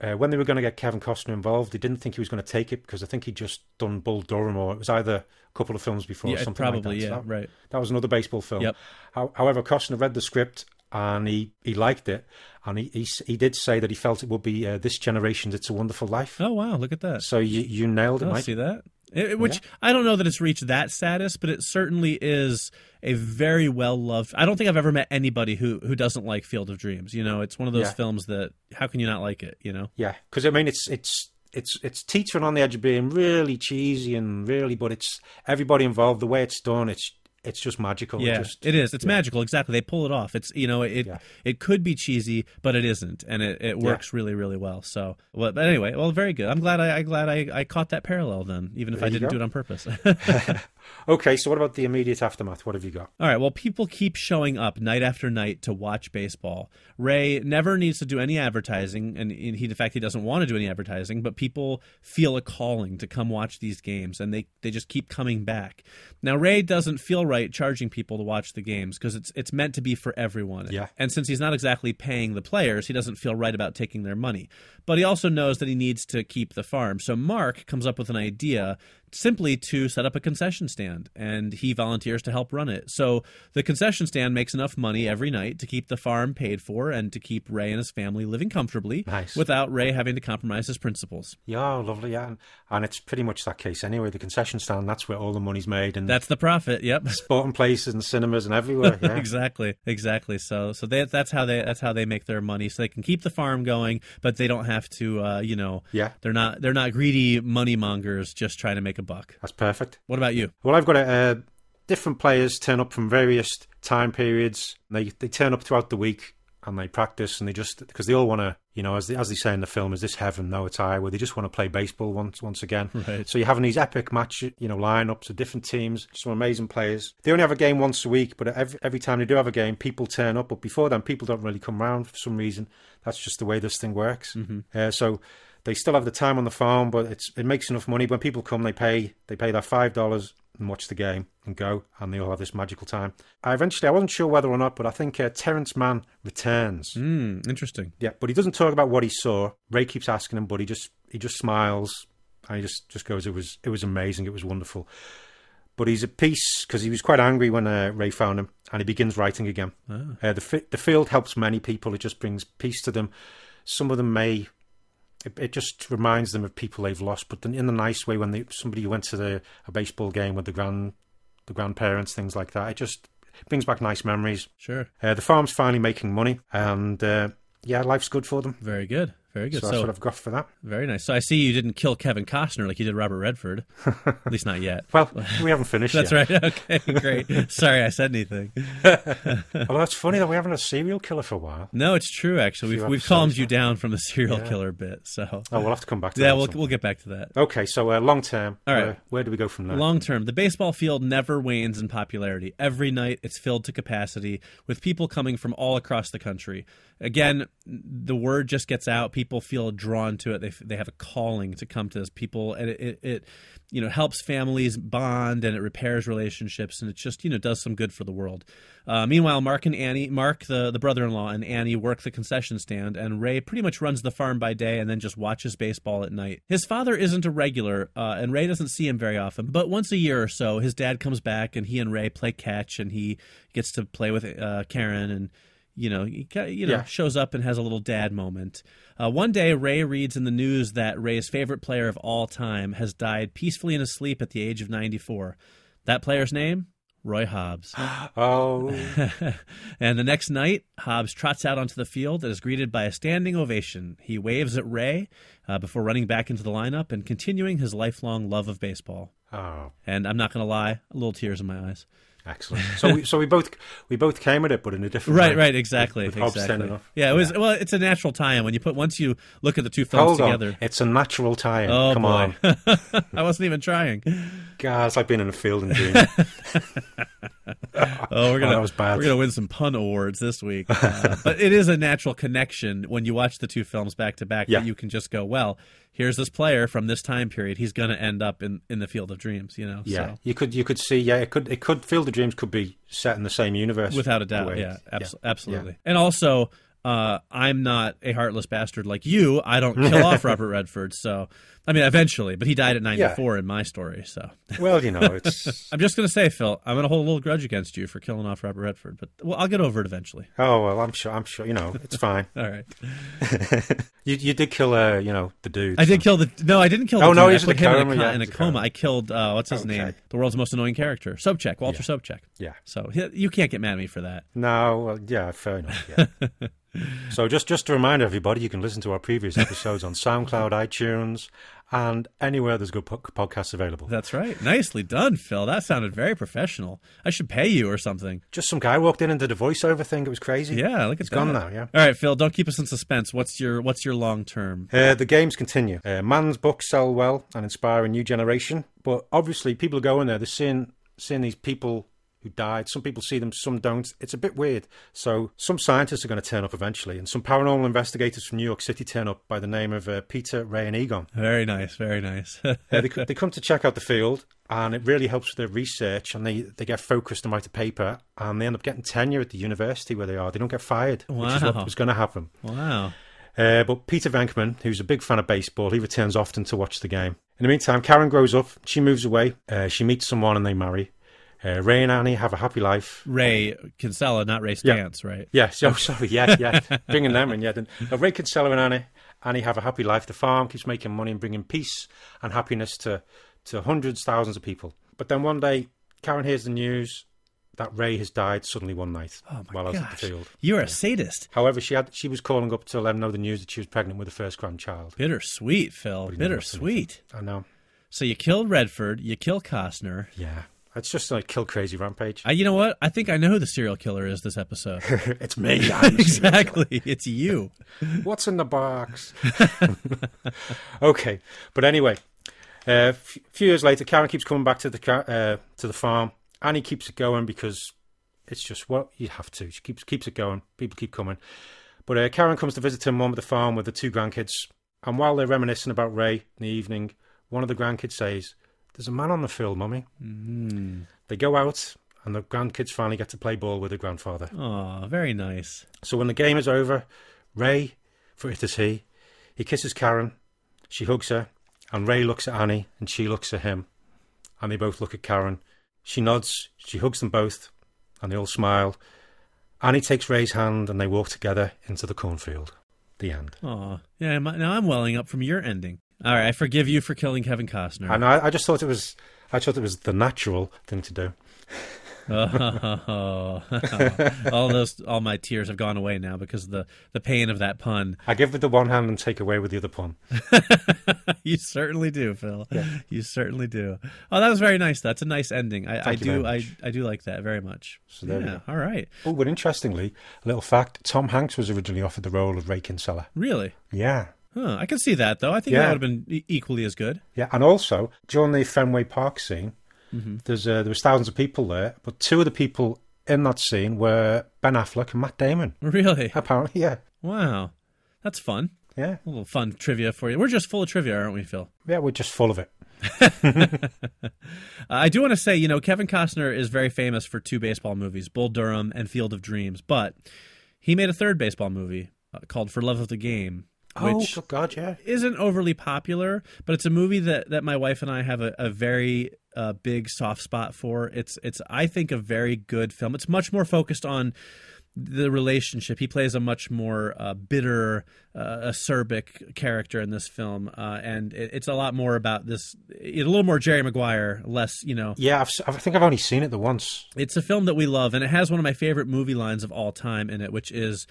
uh, when they were going to get Kevin Costner involved, they didn't think he was going to take it because I think he'd just done Bull Durham or it was either a couple of films before Yeah, or something probably, like that. So yeah, that, right. That was another baseball film. Yep. How, however, Costner read the script and he, he liked it. And he, he, he did say that he felt it would be uh, this generation's It's a Wonderful Life. Oh wow, look at that! So you, you nailed it, I Mike. see that. It- which I don't know that it's reached that status, but it certainly is a very well loved. I don't think I've ever met anybody who who doesn't like Field of Dreams. You know, it's one of those Yeah. films that how can you not like it? You know, Yeah, because I mean, it's it's it's it's teetering on the edge of being really cheesy and really, but it's everybody involved. The way it's done, it's it's just magical. It just, it is. It's yeah. magical. Exactly, they pull it off. It's you know it Yeah. it could be cheesy, but it isn't, and it, it works really really well. So, well, but anyway, well, very good. I'm glad I I'm glad I, I caught that parallel then, even if There I didn't do it on purpose. Okay, so what about the immediate aftermath? What have you got? All right. Well, people keep showing up night after night to watch baseball. Ray never needs to do any advertising, and he, in fact, he doesn't want to do any advertising. But people feel a calling to come watch these games, and they they just keep coming back. Now, Ray doesn't feel right charging people to watch the games because it's it's meant to be for everyone. Yeah. And since he's not exactly paying the players, he doesn't feel right about taking their money. But he also knows that he needs to keep the farm. So Mark comes up with an idea simply to set up a concession stand and he volunteers to help run it. So the concession stand makes enough money every night to keep the farm paid for and to keep Ray and his family living comfortably Nice. without Ray having to compromise his principles. Yeah, lovely. Yeah, and, and it's pretty much that case anyway. The concession stand, that's where all the money's made, and That's the profit. Yep. sporting places and cinemas and everywhere. Yeah. exactly exactly so so they, that's how they that's how they make their money so they can keep the farm going but they don't have to uh, you know Yeah. they're not they're not greedy money mongers just trying to make a buck That's perfect. what about you Well, I've got a, uh, different players turn up from various time periods. They they turn up throughout the week and they practice and they just because they all want to, you know, as they, as they say in the film, is this heaven? No, it's Where They just want to play baseball once once again. Right. So you're having these epic match, you know, lineups of different teams, some amazing players. They only have a game once a week, but every every time they do have a game, people turn up. But before then, people don't really come round for some reason. That's just the way this thing works. Uh, so they still have the time on the farm, but it's it makes enough money. When people come, they pay they pay their five dollars and watch the game and go, and they all have this magical time. I eventually I wasn't sure whether or not, but I think uh, Terence Mann returns. mm, interesting Yeah, but he doesn't talk about what he saw. Ray keeps asking him, but he just he just smiles and he just just goes, "It was it was amazing. It was wonderful." But he's at peace because he was quite angry when uh, Ray found him, and he begins writing again. Uh, the fi- the field helps many people. It just brings peace to them. Some of them may. It, it just reminds them of people they've lost, but in the nice way. When they somebody went to the a baseball game with the grand the grandparents, things like that. It just brings back nice memories. sure Uh, the farm's finally making money, and uh, yeah, life's good for them. very good very good So, so, that's what I've got for that. very nice so i see you didn't kill kevin costner like you did robert redford at least not yet Well, we haven't finished that's yet. right okay great sorry i said anything Well, that's funny that we haven't had a serial killer for a while. no it's true actually we've, we've calmed you down from the serial Yeah. killer bit so Oh, we'll have to come back to yeah that. we'll, we'll get back to that Okay, so uh, long term. All right. Where, where do we go from there? Long term, the baseball field never wanes in popularity. Every night it's filled to capacity with people coming from all across the country. Again, the word just gets out. People feel drawn to it. They, they have a calling to come to this. People, and it, it, it you know helps families bond and it repairs relationships and it just you know does some good for the world. Uh, meanwhile, Mark and Annie, Mark the the brother-in-law and Annie work the concession stand, and Ray pretty much runs the farm by day and then just watches baseball at night. His father isn't a regular, uh, and Ray doesn't see him very often. But once a year or so, his dad comes back and he and Ray play catch, and he gets to play with uh, Karen and. You know, he, you know, Yeah. shows up and has a little dad moment. Uh, one day, Ray reads in the news that Ray's favorite player of all time has died peacefully in his sleep at the age of 94. That player's name? Roy Hobbs. Oh, and the next night, Hobbs trots out onto the field and is greeted by a standing ovation. He waves at Ray uh, before running back into the lineup and continuing his lifelong love of baseball. oh, And I'm not going to lie, a little tears in my eyes. Excellent. So we so we both we both came at it, but in a different Right, way. right, exactly, With, with exactly. Yeah, it was. Well, it's a natural tie-in when you put once you look at the two films Hold together. on, it's a natural tie-in. Oh Come boy, on, I wasn't even trying. God, it's like being in a field and dream. Oh, we're gonna that was bad. we're gonna win some pun awards this week. Uh, but it is a natural connection when you watch the two films back to back Yeah. that you can just go, well, here's this player from this time period. He's gonna end up in, in the Field of Dreams. You know, Yeah, So, you could you could see. Yeah, it could it could. Field of Dreams could be set in the same universe without a doubt. Yeah, abs- Yeah. absolutely. And also, uh, I'm not a heartless bastard like you. I don't kill off Robert Redford. So, I mean, eventually, but he died at 94 in my story. So, Well, you know, it's I'm just gonna say, Phil, I'm gonna hold a little grudge against you for killing off Robert Redford, but well, I'll get over it eventually. oh well. I'm sure. I'm sure. You know, it's fine. All right. You you did kill uh you know the dude. I did kill the. No, I didn't kill. The Oh, no, dude. He's in in coma, a, yeah, in a coma. I killed. Uh, what's his Okay. name? The world's most annoying character, Sobchak, Walter Sobchak. Yeah. So he- you can't get mad at me for that. No, well, yeah, fair enough. Yeah. so just just to remind everybody, you can listen to our previous episodes on SoundCloud, iTunes, and anywhere there's good po- podcasts available. That's right. Nicely done, Phil. That sounded very professional. I should pay you or something. Just some guy walked in and did a voiceover thing. It was crazy. Yeah, look at It's that. gone now. Yeah. All right, Phil. Don't keep us in suspense. What's your What's your long term? Uh, the games continue. Uh, Mann's books sell well and inspire a new generation, but obviously people are going there. They're seeing seeing these people who died. Some people see them, some don't. It's a bit weird. So some scientists are going to turn up eventually, and some paranormal investigators from New York City turn up by the name of uh, Peter, Ray, and Egon. Very nice. Very nice. Uh, they, they come to check out the field, and it really helps with their research. And they, they get focused and write a paper, and they end up getting tenure at the university where they are. They don't get fired, which is what was going to happen. wow. Uh, but Peter Venkman, who's a big fan of baseball, he returns often to watch the game. In the meantime, Karen grows up. She moves away. Uh, she meets someone, and they marry. Uh, Ray and Annie have a happy life. Ray Kinsella, not Ray Yeah. Right? Yes. Oh, sorry. Yeah, yeah. bringing them in. Yeah. Then, uh, Ray Kinsella and Annie, Annie have a happy life. The farm keeps making money and bringing peace and happiness to to hundreds, thousands of people. But then one day, Karen hears the news that Ray has died suddenly one night Oh while out at the field. You're a sadist. However, she had she was calling up to let him know the news that she was pregnant with the first grandchild. Bittersweet, Phil. Bittersweet. I know. So you killed Redford. You kill Costner. Yeah. It's just like kill crazy rampage. I, you know what? I think I know who the serial killer is this episode. it's me. Exactly. It's you. What's in the box? okay, but anyway, a uh, f- few years later, Karen keeps coming back to the ca- uh, to the farm. Annie keeps it going because it's just what you have to. She keeps keeps it going. People keep coming. But uh, Karen comes to visit her mum at the farm with the two grandkids, and while they're reminiscing about Ray in the evening, one of the grandkids says, "There's a man on the field, mummy." Hmm. They go out, and the grandkids finally get to play ball with their grandfather. Oh, very nice. So when the game is over, Ray, for it is he, he kisses Karen, she hugs her, and Ray looks at Annie, and she looks at him, and they both look at Karen. She nods, she hugs them both, and they all smile. Annie takes Ray's hand, and they walk together into the cornfield. The end. Oh, yeah. Now I'm welling up from your ending. All right, I forgive you for killing Kevin Costner. And I, I just thought it was, I thought it was the natural thing to do. Oh, all those, all my tears have gone away now because of the the pain of that pun. I give with the one hand and take away with the other pun. you certainly do, Phil. You certainly do. Oh, that was very nice. That's a nice ending. I, I do. I. I do like that very much. So there yeah. All right. Oh, but interestingly, a little fact: Tom Hanks was originally offered the role of Ray Kinsella. Really? Yeah, Huh. I can see that though. I think Yeah. that would have been equally as good. Yeah, and also during the Fenway Park scene, there's uh, there was thousands of people there, but two of the people in that scene were Ben Affleck and Matt Damon. Really? Apparently, yeah, Wow. That's fun. yeah, A little fun trivia for you. We're just full of trivia, aren't we, Phil? yeah. We're just full of it. I do want to say, you know, Kevin Costner is very famous for two baseball movies, Bull Durham and Field of Dreams, but he made a third baseball movie uh, called For Love of the Game, oh good God, yeah. isn't overly popular, but it's a movie that, that my wife and I have a, a very uh, big soft spot for. It's it's I think a very good film. It's much more focused on the relationship. He plays a much more uh, bitter, uh, acerbic character in this film, uh, and it, it's a lot more about this. It's a little more Jerry Maguire, less you know. Yeah, I've, I think I've only seen it the once. It's a film that we love, and it has one of my favorite movie lines of all time in it, which is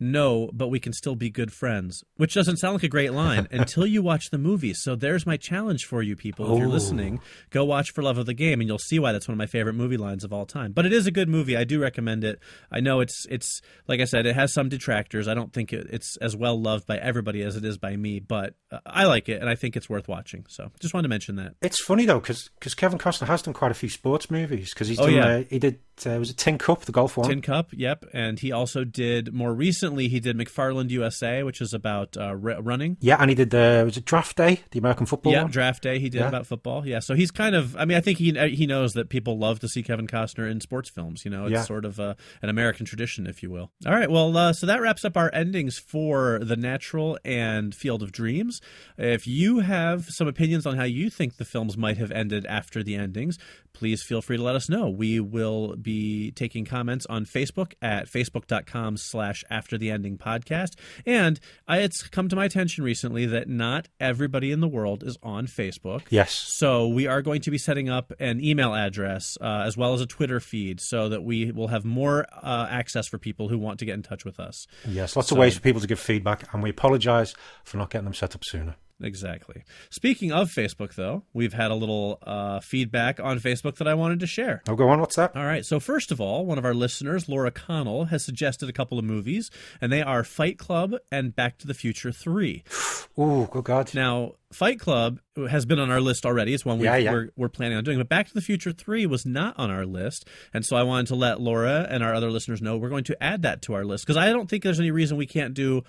No, but we can still be good friends, which doesn't sound like a great line until you watch the movie. So there's my challenge for you people. If you're Oh. listening, go watch For Love of the Game and you'll see why that's one of my favorite movie lines of all time. But it is a good movie. I do recommend it. I know it's it's like I said, it has some detractors. I don't think it, it's as well loved by everybody as it is by me, but uh, I like it and I think it's worth watching. So just wanted to mention that. It's funny though because cuz Kevin Costner has done quite a few sports movies because he's Oh, done yeah. uh, he did uh, was it Tin Cup the golf one Tin Cup, yep, and he also did more recently. He did McFarland USA, which is about uh, r- running. yeah and he did uh, was it Draft Day the American football yeah, one draft day. He did Yeah. about football. Yeah, so he's kind of. I mean, I think he he knows that people love to see Kevin Costner in sports films. You know, it's Yeah. sort of uh an American tradition, if you will. All right, well, uh, so that wraps up our endings for The Natural and Field of Dreams. If you have some opinions on how you think the films might have ended after the endings, please feel free to let us know. We will be taking comments on Facebook at facebook.com slash after the ending podcast. And I, it's come to my attention recently that not everybody in the world is on Facebook. yes So we are going to be setting up an email address uh, as well as a Twitter feed so that we will have more uh, access for people who want to get in touch with us. yes lots So- of ways for people to give feedback and we apologise for not getting them set up sooner Exactly. Speaking of Facebook, though, we've had a little uh, feedback on Facebook that I wanted to share. oh go on what's that All right. So first of all, one of our listeners, Laura Connell, has suggested a couple of movies, and they are Fight Club and Back to the Future Three. oh good God Now, Fight Club has been on our list already. It's one we, Yeah, yeah. We're, we're planning on doing. But Back to the Future 3 was not on our list. And so I wanted to let Laura and our other listeners know we're going to add that to our list because I don't think there's any reason we can't do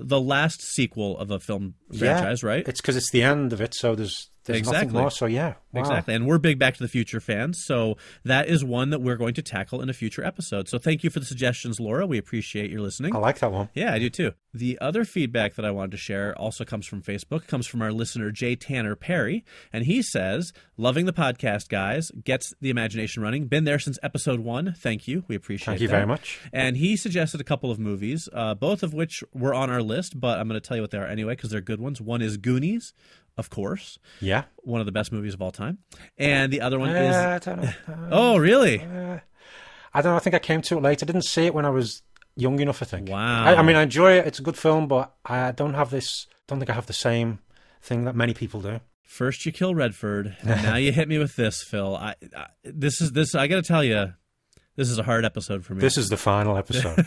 the last sequel of a film franchise, yeah, right? it's because it's the end of it so there's there's Exactly. more so yeah Wow. Exactly. And we're big Back to the Future fans. So that is one that we're going to tackle in a future episode. So thank you for the suggestions, Laura. We appreciate your listening. I like that one Yeah, I do too. The other feedback that I wanted to share also comes from Facebook, comes from our listener, Jay Tanner Perry. And he says, Loving the podcast, guys. Gets the imagination running. Been there since episode one. Thank you. We appreciate it. Thank you that. very much. And he suggested a couple of movies, uh, both of which were on our list, but I'm going to tell you what they are anyway because they're good ones. One is Goonies, of course, yeah one of the best movies of all time. And the other one Uh, is. I Uh, Oh, really? I don't know I think I came to it late I didn't see it when I was young enough I think Wow. I, I mean I enjoy it it's a good film but I don't have this don't think I have the same thing that many people do First you kill Redford, and now you hit me with this, Phil. I, I this is this. I got to tell you, this is a hard episode for me. this is the final episode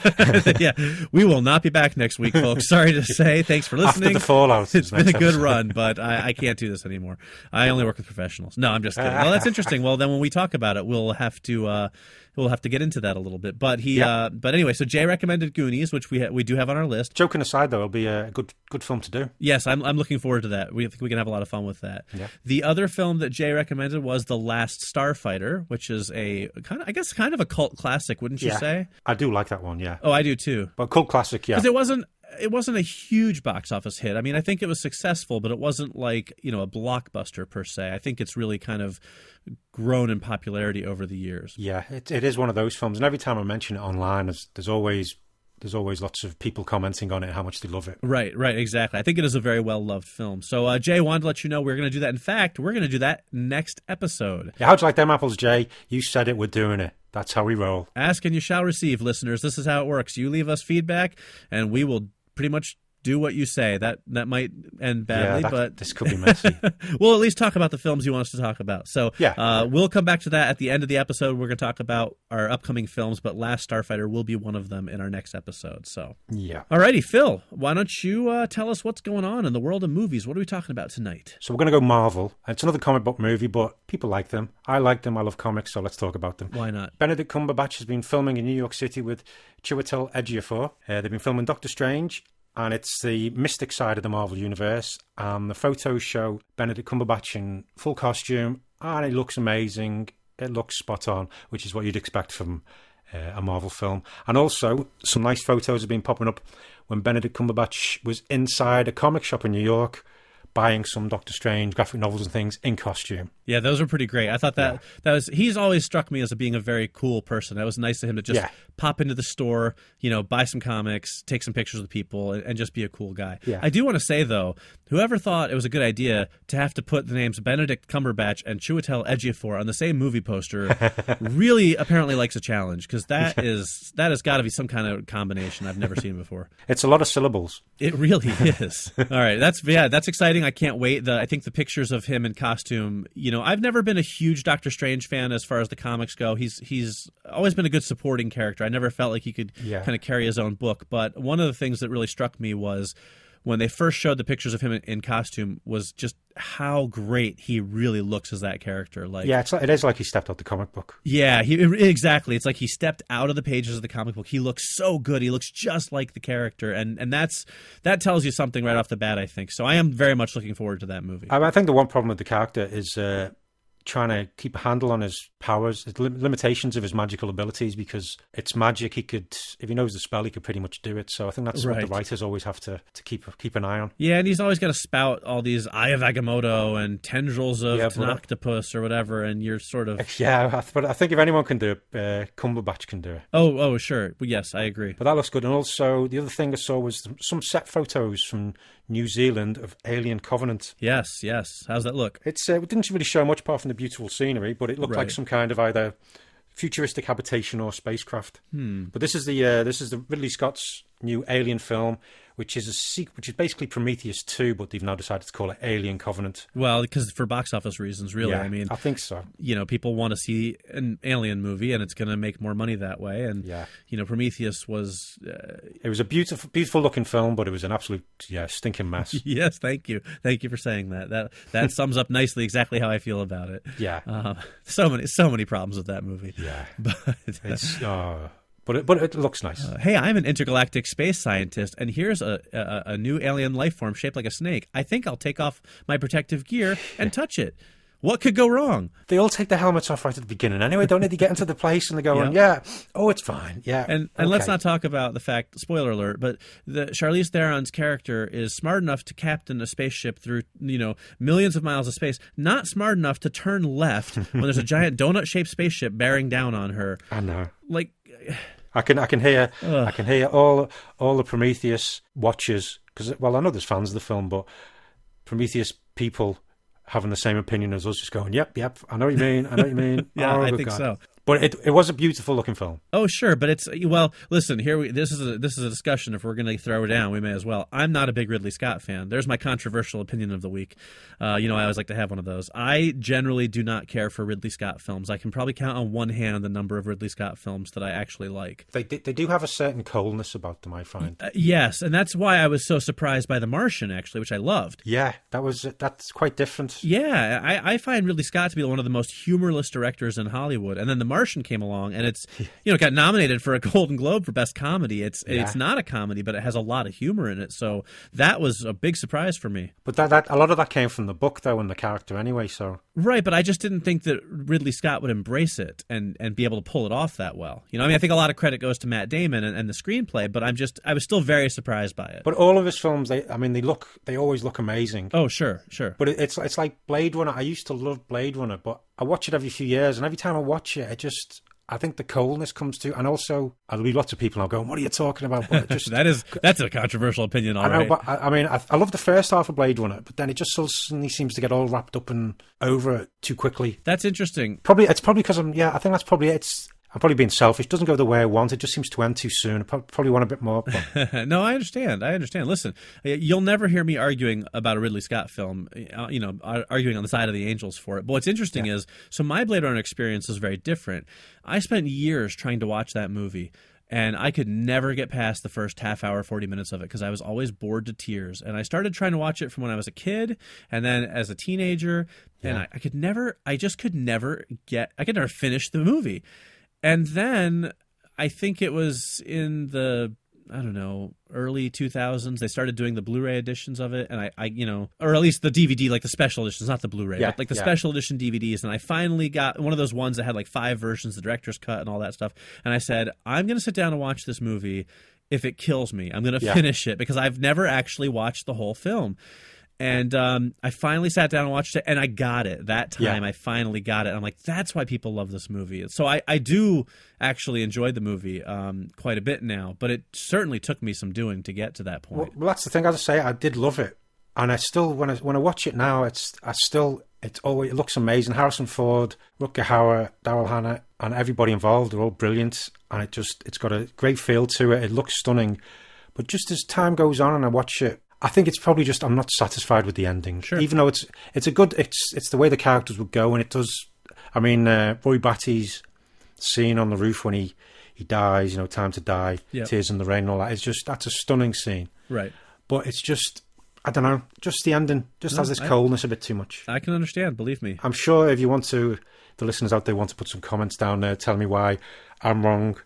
yeah, we will not be back next week, folks. Sorry to say. Thanks for listening. after the fallout it's been a good episode. run, but I, I can't do this anymore. I only work with professionals. No, I'm just kidding. Well, that's interesting. Well, then when we talk about it, we'll have to uh, we'll have to get into that a little bit. But he, Yeah. uh, but anyway, so Jay recommended Goonies, which we ha- we do have on our list. joking aside though it'll be a good good film to do Yes, I'm I'm looking forward to that. We think we can have a lot of fun with that. Yeah. The other film that Jay recommended was The Last Starfighter, which is a kind of I guess kind of a cult classic, wouldn't you yeah say? I do like that one yeah Oh, I do too. but cult classic yeah Because it wasn't it wasn't a huge box office hit. I mean, I think it was successful, but it wasn't like, you know, a blockbuster per se. I think it's really kind of grown in popularity over the years. Yeah, it, it is one of those films, and every time I mention it online, there's, there's always there's always lots of people commenting on it, how much they love it. Right, right, exactly. I think it is a very well loved film. So, uh, Jay wanted to let you know we're going to do that. In fact, we're going to do that next episode. Yeah, how'd you like them apples, Jay? You said it, we're doing it. That's how we roll. Ask and you shall receive, listeners. This is how it works. You leave us feedback, and we will pretty much do what you say. That that might end badly, yeah, that- but this could be messy. we'll at least talk about the films you want us to talk about. So Yeah. uh, we'll come back to that at the end of the episode. We're going to talk about our upcoming films, but Last Starfighter will be one of them in our next episode. So, yeah. alrighty, Phil, why don't you uh, tell us what's going on in the world of movies? What are we talking about tonight? So we're going to go Marvel. It's another comic book movie, but people like them. I like them. I love comics, so let's talk about them. Why not? Benedict Cumberbatch has been filming in New York City with Chiwetel Ejiofor. Uh, they've been filming Doctor Strange, and it's the mystic side of the Marvel universe. And the photos show Benedict Cumberbatch in full costume, and it looks amazing. It looks spot on, which is what you'd expect from uh, a Marvel film. And also, some nice photos have been popping up when Benedict Cumberbatch was inside a comic shop in New York buying some Doctor Strange graphic novels and things in costume. Yeah, those are pretty great. I thought that Yeah. that was he's always struck me as a, being a very cool person. That was nice of him to just Yeah. pop into the store, you know, buy some comics, take some pictures with people, and, and just be a cool guy. Yeah. I do want to say though, whoever thought it was a good idea to have to put the names Benedict Cumberbatch and Chiwetel Ejiofor on the same movie poster, really apparently likes a challenge because that is that has got to be some kind of combination I've never seen before. It's a lot of syllables. It really is. All right, that's yeah, that's exciting. I can't wait. The I think the pictures of him in costume. You know, I've never been a huge Doctor Strange fan as far as the comics go. He's he's always been a good supporting character. I never felt like he could Yeah. kind of carry his own book. But one of the things that really struck me was when they first showed the pictures of him in, in costume was just how great he really looks as that character. Like Yeah, it's like, it is like he stepped out the comic book. yeah, he exactly. It's like he stepped out of the pages of the comic book. He looks so good. He looks just like the character, and and that's that tells you something right off the bat. I think so. I am very much looking forward to that movie. I, I think the one problem with the character is uh, trying to keep a handle on his powers, his lim- limitations of his magical abilities, because it's magic. He could, if he knows the spell, he could pretty much do it. So I think that's what the writers always have to, to keep keep an eye on. Yeah, and he's always got to spout all these Eye of Agamotto and tendrils of Yeah, an octopus or whatever, and you're sort of Yeah, but I think if anyone can do it, uh, Cumberbatch can do it. oh oh sure, well, yes, I agree. But that looks good. And also, the other thing I saw was some set photos from New Zealand of Alien Covenant. Yes, yes. How's that look? It's uh, it didn't really show much apart from the beautiful scenery, but it looked like some kind of either futuristic habitation or spacecraft. Hmm. But this is the uh, this is the Ridley Scott's new Alien film, which is a sequel, which is basically Prometheus two, but they've now decided to call it Alien Covenant. Well, because for box office reasons, really. yeah, I mean, I think so. you know, people want to see an alien movie, and it's going to make more money that way. And Yeah. you know, Prometheus was uh, It was a beautiful, beautiful looking film, but it was an absolute yeah stinking mess. yes, thank you, thank you for saying that. That that sums up nicely exactly how I feel about it. yeah, Um, so many, so many problems with that movie. yeah. But It's uh, but it, but it looks nice. Uh, hey, I'm an intergalactic space scientist, and here's a, a a new alien life form shaped like a snake. I think I'll take off my protective gear and touch it. What could go wrong? They all take their helmets off right at the beginning anyway, don't they? They get into the place and they're going, yeah, oh, it's fine. Yeah. And and let's not talk about the fact. Spoiler alert! But the Charlize Theron's character is smart enough to captain a spaceship through you know millions of miles of space. Not smart enough to turn left when there's a giant donut-shaped spaceship bearing down on her. I know. Like, I can I can hear I can hear all all the Prometheus watchers because well I know there's fans of the film, but Prometheus people having the same opinion as us, just going, yep, yep, I know what you mean, I know what you mean. Yeah, Oh, I think God. so. But it it was a beautiful looking film. oh sure, but it's well. Listen, here we this is a, this is a discussion. If we're going to throw it down, we may as well. I'm not a big Ridley Scott fan. There's my controversial opinion of the week. Uh, you know, I always like to have one of those. I generally do not care for Ridley Scott films. I can probably count on one hand the number of Ridley Scott films that I actually like. They they do have a certain coldness about them, I find. Uh, yes, and that's why I was so surprised by The Martian, actually, which I loved. Yeah, that was that's quite different. Yeah, I, I find Ridley Scott to be one of the most humorless directors in Hollywood. And then The Martian came along, and it's you know got nominated for a Golden Globe for Best Comedy. It's it's not a comedy, but it has a lot of humor in it. So that was a big surprise for me. But that, that a lot of that came from the book though and the character anyway. So Right, but I just didn't think that Ridley Scott would embrace it and, and be able to pull it off that well. You know, I mean, I think a lot of credit goes to Matt Damon and, and the screenplay, but I'm just I was still very surprised by it. But all of his films, they I mean, they look they always look amazing. oh, sure, sure. But it, it's it's like Blade Runner. I used to love Blade Runner, but I watch it every few years, and every time I watch it, it just I think the coldness comes to, and also there'll be lots of people now going, "What are you talking about?" But just that is that's a controversial opinion, I know, right. but I, I mean, I, I love the first half of Blade Runner, but then it just suddenly seems to get all wrapped up and over too quickly. That's interesting. Probably it's probably because I'm yeah, I think that's probably it. It's I'm probably being selfish. Doesn't go the way I want. It just seems to end too soon. I probably want a bit more. No, I understand. I understand. Listen, you'll never hear me arguing about a Ridley Scott film, uh, you know, arguing on the side of the angels for it. But what's interesting is, so my Blade Runner experience is very different. I spent years trying to watch that movie. And I could never get past the first half hour, 40 minutes of it because I was always bored to tears. And I started trying to watch it from when I was a kid and then as a teenager. And I, I could never, I just could never get, I could never finish the movie. And then I think it was in the I don't know early 2000s they started doing the Blu-ray editions of it, and I, I you know, or at least the DVD, like the special editions, not the Blu-ray, Yeah, but like the yeah. special edition DVDs. And I finally got one of those ones that had like five versions, the director's cut, and all that stuff. And I said, I'm going to sit down and watch this movie. If it kills me, I'm going to Yeah. finish it because I've never actually watched the whole film. And um, I finally sat down and watched it, and I got it that time. Yeah. I finally got it. I'm like, that's why people love this movie. So I, I do actually enjoy the movie um, quite a bit now, but it certainly took me some doing to get to that point. well, that's the thing. As I say, I did love it, and I still when I when I watch it now, it's I still it's always it looks amazing. Harrison Ford, Rutger Hauer, Daryl Hannah, and everybody involved are all brilliant, and it just it's got a great feel to it. It looks stunning, but just as time goes on and I watch it. I think it's probably just I'm not satisfied with the ending. Sure. Even though it's it's a good it's it's the way the characters would go and it does. I mean, uh, Roy Batty's scene on the roof when he he dies, you know, time to die, Yep. tears in the rain, and all that. It's just that's a stunning scene Right. but it's just I don't know, just the ending just No, has this I- coldness a bit too much. I can understand, believe me. I'm sure if you want to, the listeners out there want to put some comments down there, tell me why I'm wrong.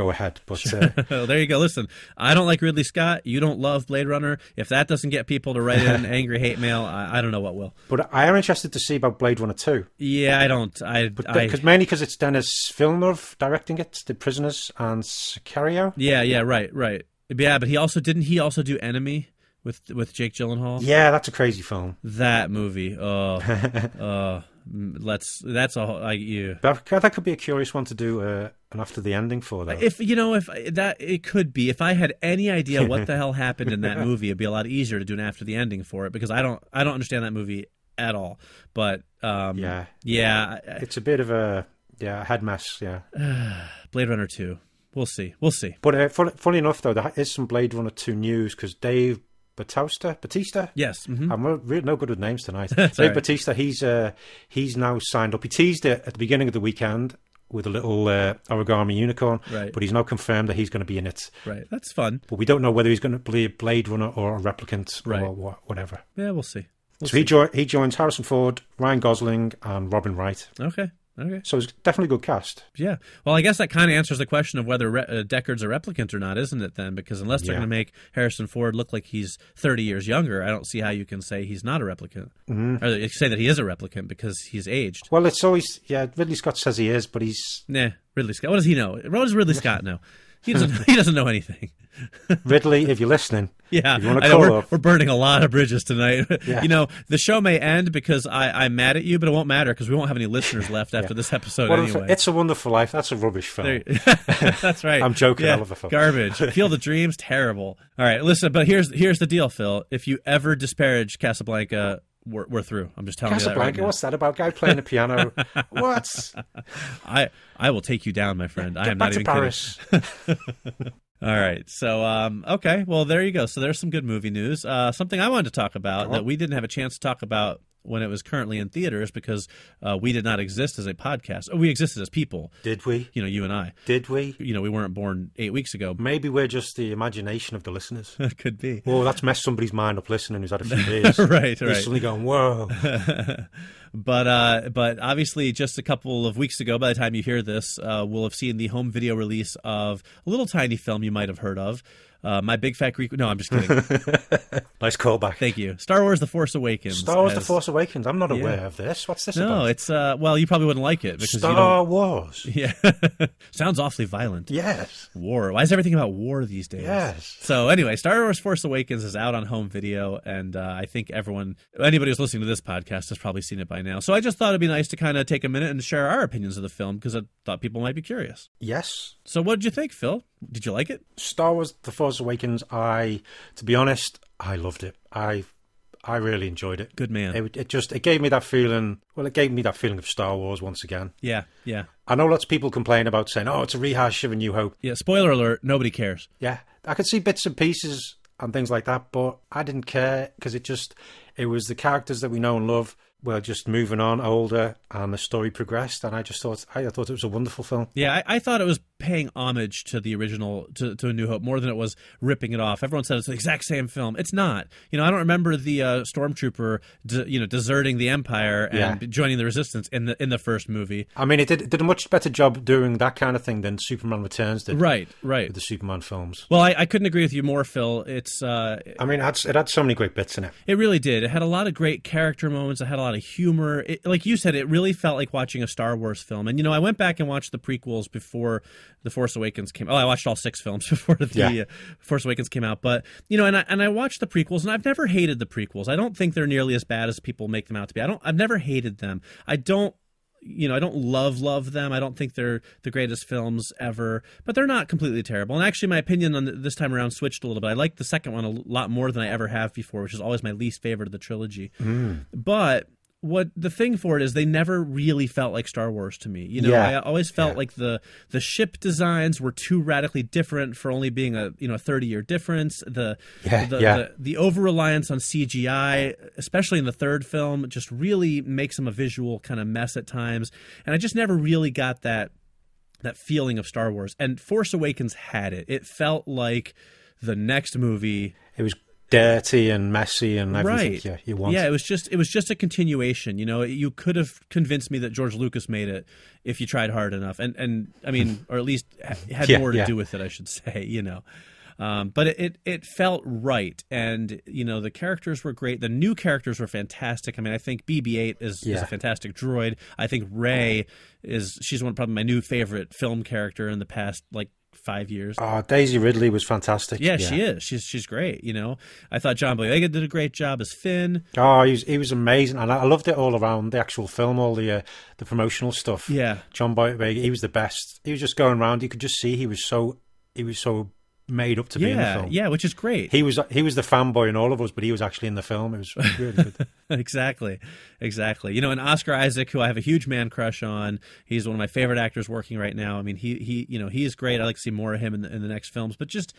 Go ahead, but uh, Oh, there you go. Listen, I don't like Ridley Scott. You don't love Blade Runner. If that doesn't get people to write in angry hate mail, I, I don't know what will. but I am interested to see about Blade Runner two, Yeah, I don't. I, I because mainly because it's Denis Villeneuve directing it, The Prisoners and Sicario. yeah, yeah, right, right. Yeah, but he also didn't. He also do Enemy with with Jake Gyllenhaal. Yeah, that's a crazy film. That movie. Oh, uh, let's. That's a. I, you. That, that could be a curious one to do uh, an after the ending for that If you know, if that it could be, if I had any idea what the hell happened in that movie, it'd be a lot easier to do an after the ending for it because I don't, I don't understand that movie at all. But um, Yeah. yeah, it's a bit of a yeah head mess. Yeah. Blade Runner two. We'll see. We'll see. But uh, fun, funny enough, though, there is some Blade Runner 2 news because Dave Batista, Batista, Yes. hmm I'm re- really no good with names tonight. Dave right. Batista, he's uh, he's now signed up. He teased it at the beginning of the weekend with a little uh, origami unicorn, Right. but he's now confirmed that he's going to be in it. Right. That's fun. But we don't know whether he's going to be a Blade Runner or a replicant Right. or wha- whatever. Yeah, we'll see. We'll so he, see. jo- he joins Harrison Ford, Ryan Gosling, and Robin Wright. Okay. Okay. So it's definitely a good cast. Yeah. Well, I guess that kind of answers the question of whether Re- uh, Deckard's a replicant or not, isn't it? Then, because unless they're Yeah. going to make Harrison Ford look like he's thirty years younger, I don't see how you can say he's not a replicant, Mm-hmm. or say that he is a replicant because he's aged. Well, it's always yeah. Ridley Scott says he is, but he's Nah, Ridley Scott. What does he know? What does Ridley Scott know? He doesn't. he doesn't know anything. Ridley. if you're listening, Yeah, you I know, we're, we're burning a lot of bridges tonight. Yeah. you know, the show may end because I, I'm mad at you, but it won't matter because we won't have any listeners left after this episode anyway. it's a wonderful life. That's a rubbish film. That's right. I'm joking, I Yeah, love the film. Garbage. Field of Dreams, terrible. All right, listen, but here's here's the deal, Phil. If you ever disparage Casablanca, we're, we're through. I'm just telling Casablanca. you that what's that about? Guy playing the piano. what? I I will take you down, my friend. I am not even Paris. kidding. All right, so um, okay, well there you go. So there's some good movie news. Uh, something I wanted to talk about that we didn't have a chance to talk about when it was currently in theaters because uh, we did not exist as a podcast. Oh, we existed as people. Did we? You know, you and I. Did we? You know, we weren't born eight weeks ago. Maybe we're just the imagination of the listeners. Could be. Well, that's messed somebody's mind up listening who's had a few beers. Right, right. suddenly going, whoa. but uh, but obviously, just a couple of weeks ago, by the time you hear this, uh, we'll have seen the home video release of a little tiny film you might have heard of. Uh, My Big Fat Greek. No, I'm just kidding. nice callback. Thank you. Star Wars: The Force Awakens. Star Wars The Force Awakens. I'm not Yeah. aware of this. What's this No, about? it's uh. Well, you probably wouldn't like it because. Star Wars. Yeah, sounds awfully violent. Yes. War. Why is everything about war these days? Yes. So anyway, Star Wars: Force Awakens is out on home video, and uh, I think everyone, anybody who's listening to this podcast, has probably seen it by now. So I just thought it'd be nice to kind of take a minute and share our opinions of the film because I thought people might be curious. Yes. So what did you think, Phil? Did you like it? Star Wars: The Force Awakens. I, to be honest, I loved it. I, I really enjoyed it. Good man. It, it just it gave me that feeling. Well, it gave me that feeling of Star Wars once again. yeah, yeah, I know lots of people complain about saying, "Oh, it's a rehash of A New Hope." yeah. Spoiler alert: nobody cares. Yeah, I could see bits and pieces and things like that, but I didn't care because it just it was the characters that we know and love were just moving on, older, and the story progressed, and I just thought I thought it was a wonderful film. Yeah, I, I thought it was paying homage to the original to, to A New Hope more than it was ripping it off. Everyone said it's the exact same film. It's not. You know, I don't remember the uh, stormtrooper, de- you know, deserting the Empire and Yeah. joining the Resistance in the in the first movie. I mean, it did, it did a much better job doing that kind of thing than Superman Returns did Right, right. with the Superman films. Well, I, I couldn't agree with you more, Phil. It's uh, I mean, it had, it had so many great bits in it. it really did. It had a lot of great character moments. It had a lot lot of humor. It, like you said, it really felt like watching a Star Wars film. And you know, I went back and watched the prequels before the Force Awakens came. Oh, I watched all six films before the Yeah. uh, Force Awakens came out. But you know, and I and I watched the prequels, and I've never hated the prequels. I don't think they're nearly as bad as people make them out to be. I don't. I've never hated them. I don't you know, I don't love love them. I don't think they're the greatest films ever, but they're not completely terrible. And actually, my opinion on th- this time around switched a little bit. I like the second one a lot more than I ever have before, which is always my least favorite of the trilogy. But what the thing for it is, they never really felt like Star Wars to me. You know, Yeah. I always felt Yeah. like the the ship designs were too radically different for only being a you know a thirty year difference. The Yeah, the, the the over reliance on CGI, especially in the third film, just really makes them a visual kind of mess at times. And I just never really got that that feeling of Star Wars. And Force Awakens had it. It felt like the next movie It was dirty and messy and everything. right Yeah, you want. yeah it was just it was just a continuation you know you could have convinced me that george lucas made it if you tried hard enough and and i mean or at least had Yeah, more to yeah. do with it i should say you know um, but it, it felt right, and you know the characters were great. The new characters were fantastic. I mean, I think BB-8 is, is a fantastic droid. I think Rey is she's one probably my new favorite film character in the past like five years. Oh, Daisy Ridley was fantastic. yeah, she is. She's she's great. You know, I thought John Boyega did a great job as Finn. Oh, he was, he was amazing, and I, I loved it all around the actual film, all the uh, the promotional stuff. Yeah. John Boyega, he was the best. He was just going around. You could just see he was so he was so made up to be in the Yeah, film. yeah, which is great. He was he was the fanboy in all of us, but he was actually in the film. It was really good. exactly, exactly. You know, and Oscar Isaac, who I have a huge man crush on, he's one of my favorite actors working right now. I mean, he he, you know, he is great. I like to see more of him in the, in the next films. But just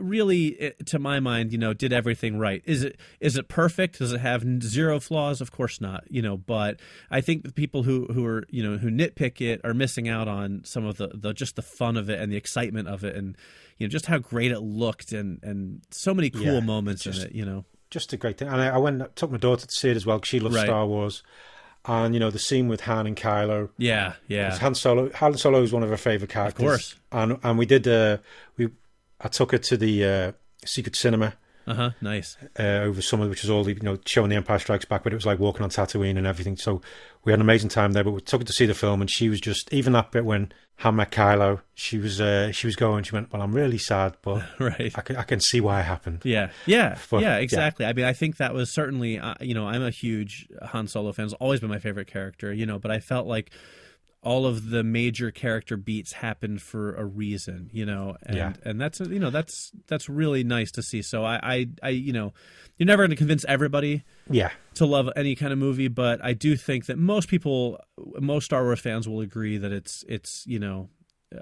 really, to my mind, you know, did everything right. Is it is it perfect? Does it have zero flaws? Of course not. You know, but I think the people who who are you know who nitpick it are missing out on some of the, the just the fun of it and the excitement of it and you know just how great it looked and and so many cool Yeah, moments just- in it. You know. just a great thing. And I, I went took my daughter to see it as well because she loves Right. Star Wars. And you know the scene with Han and Kylo. Yeah, yeah. Han Solo. Han Solo is one of her favorite characters. Of course. And and we did. Uh, we I took her to the uh, Secret Cinema Uh huh. Nice. uh, over summer, which was all you know showing the Empire Strikes Back, but it was like walking on Tatooine and everything. So we had an amazing time there. But we took her to see the film, and she was just even that bit when Han met Kylo, she was uh, she was going. She went, "Well, I'm really sad, but Right. I can I can see why it happened." Yeah, yeah, But- yeah, yeah. exactly. I mean, I think that was certainly, uh, you know, I'm a huge Han Solo fan. It's always been my favorite character, you know, but I felt like all of the major character beats happened for a reason, you know, and Yeah. and that's you know that's that's really nice to see. So I I, I you know, you're never going to convince everybody Yeah, to love any kind of movie, but I do think that most people, most Star Wars fans will agree that it's it's you know,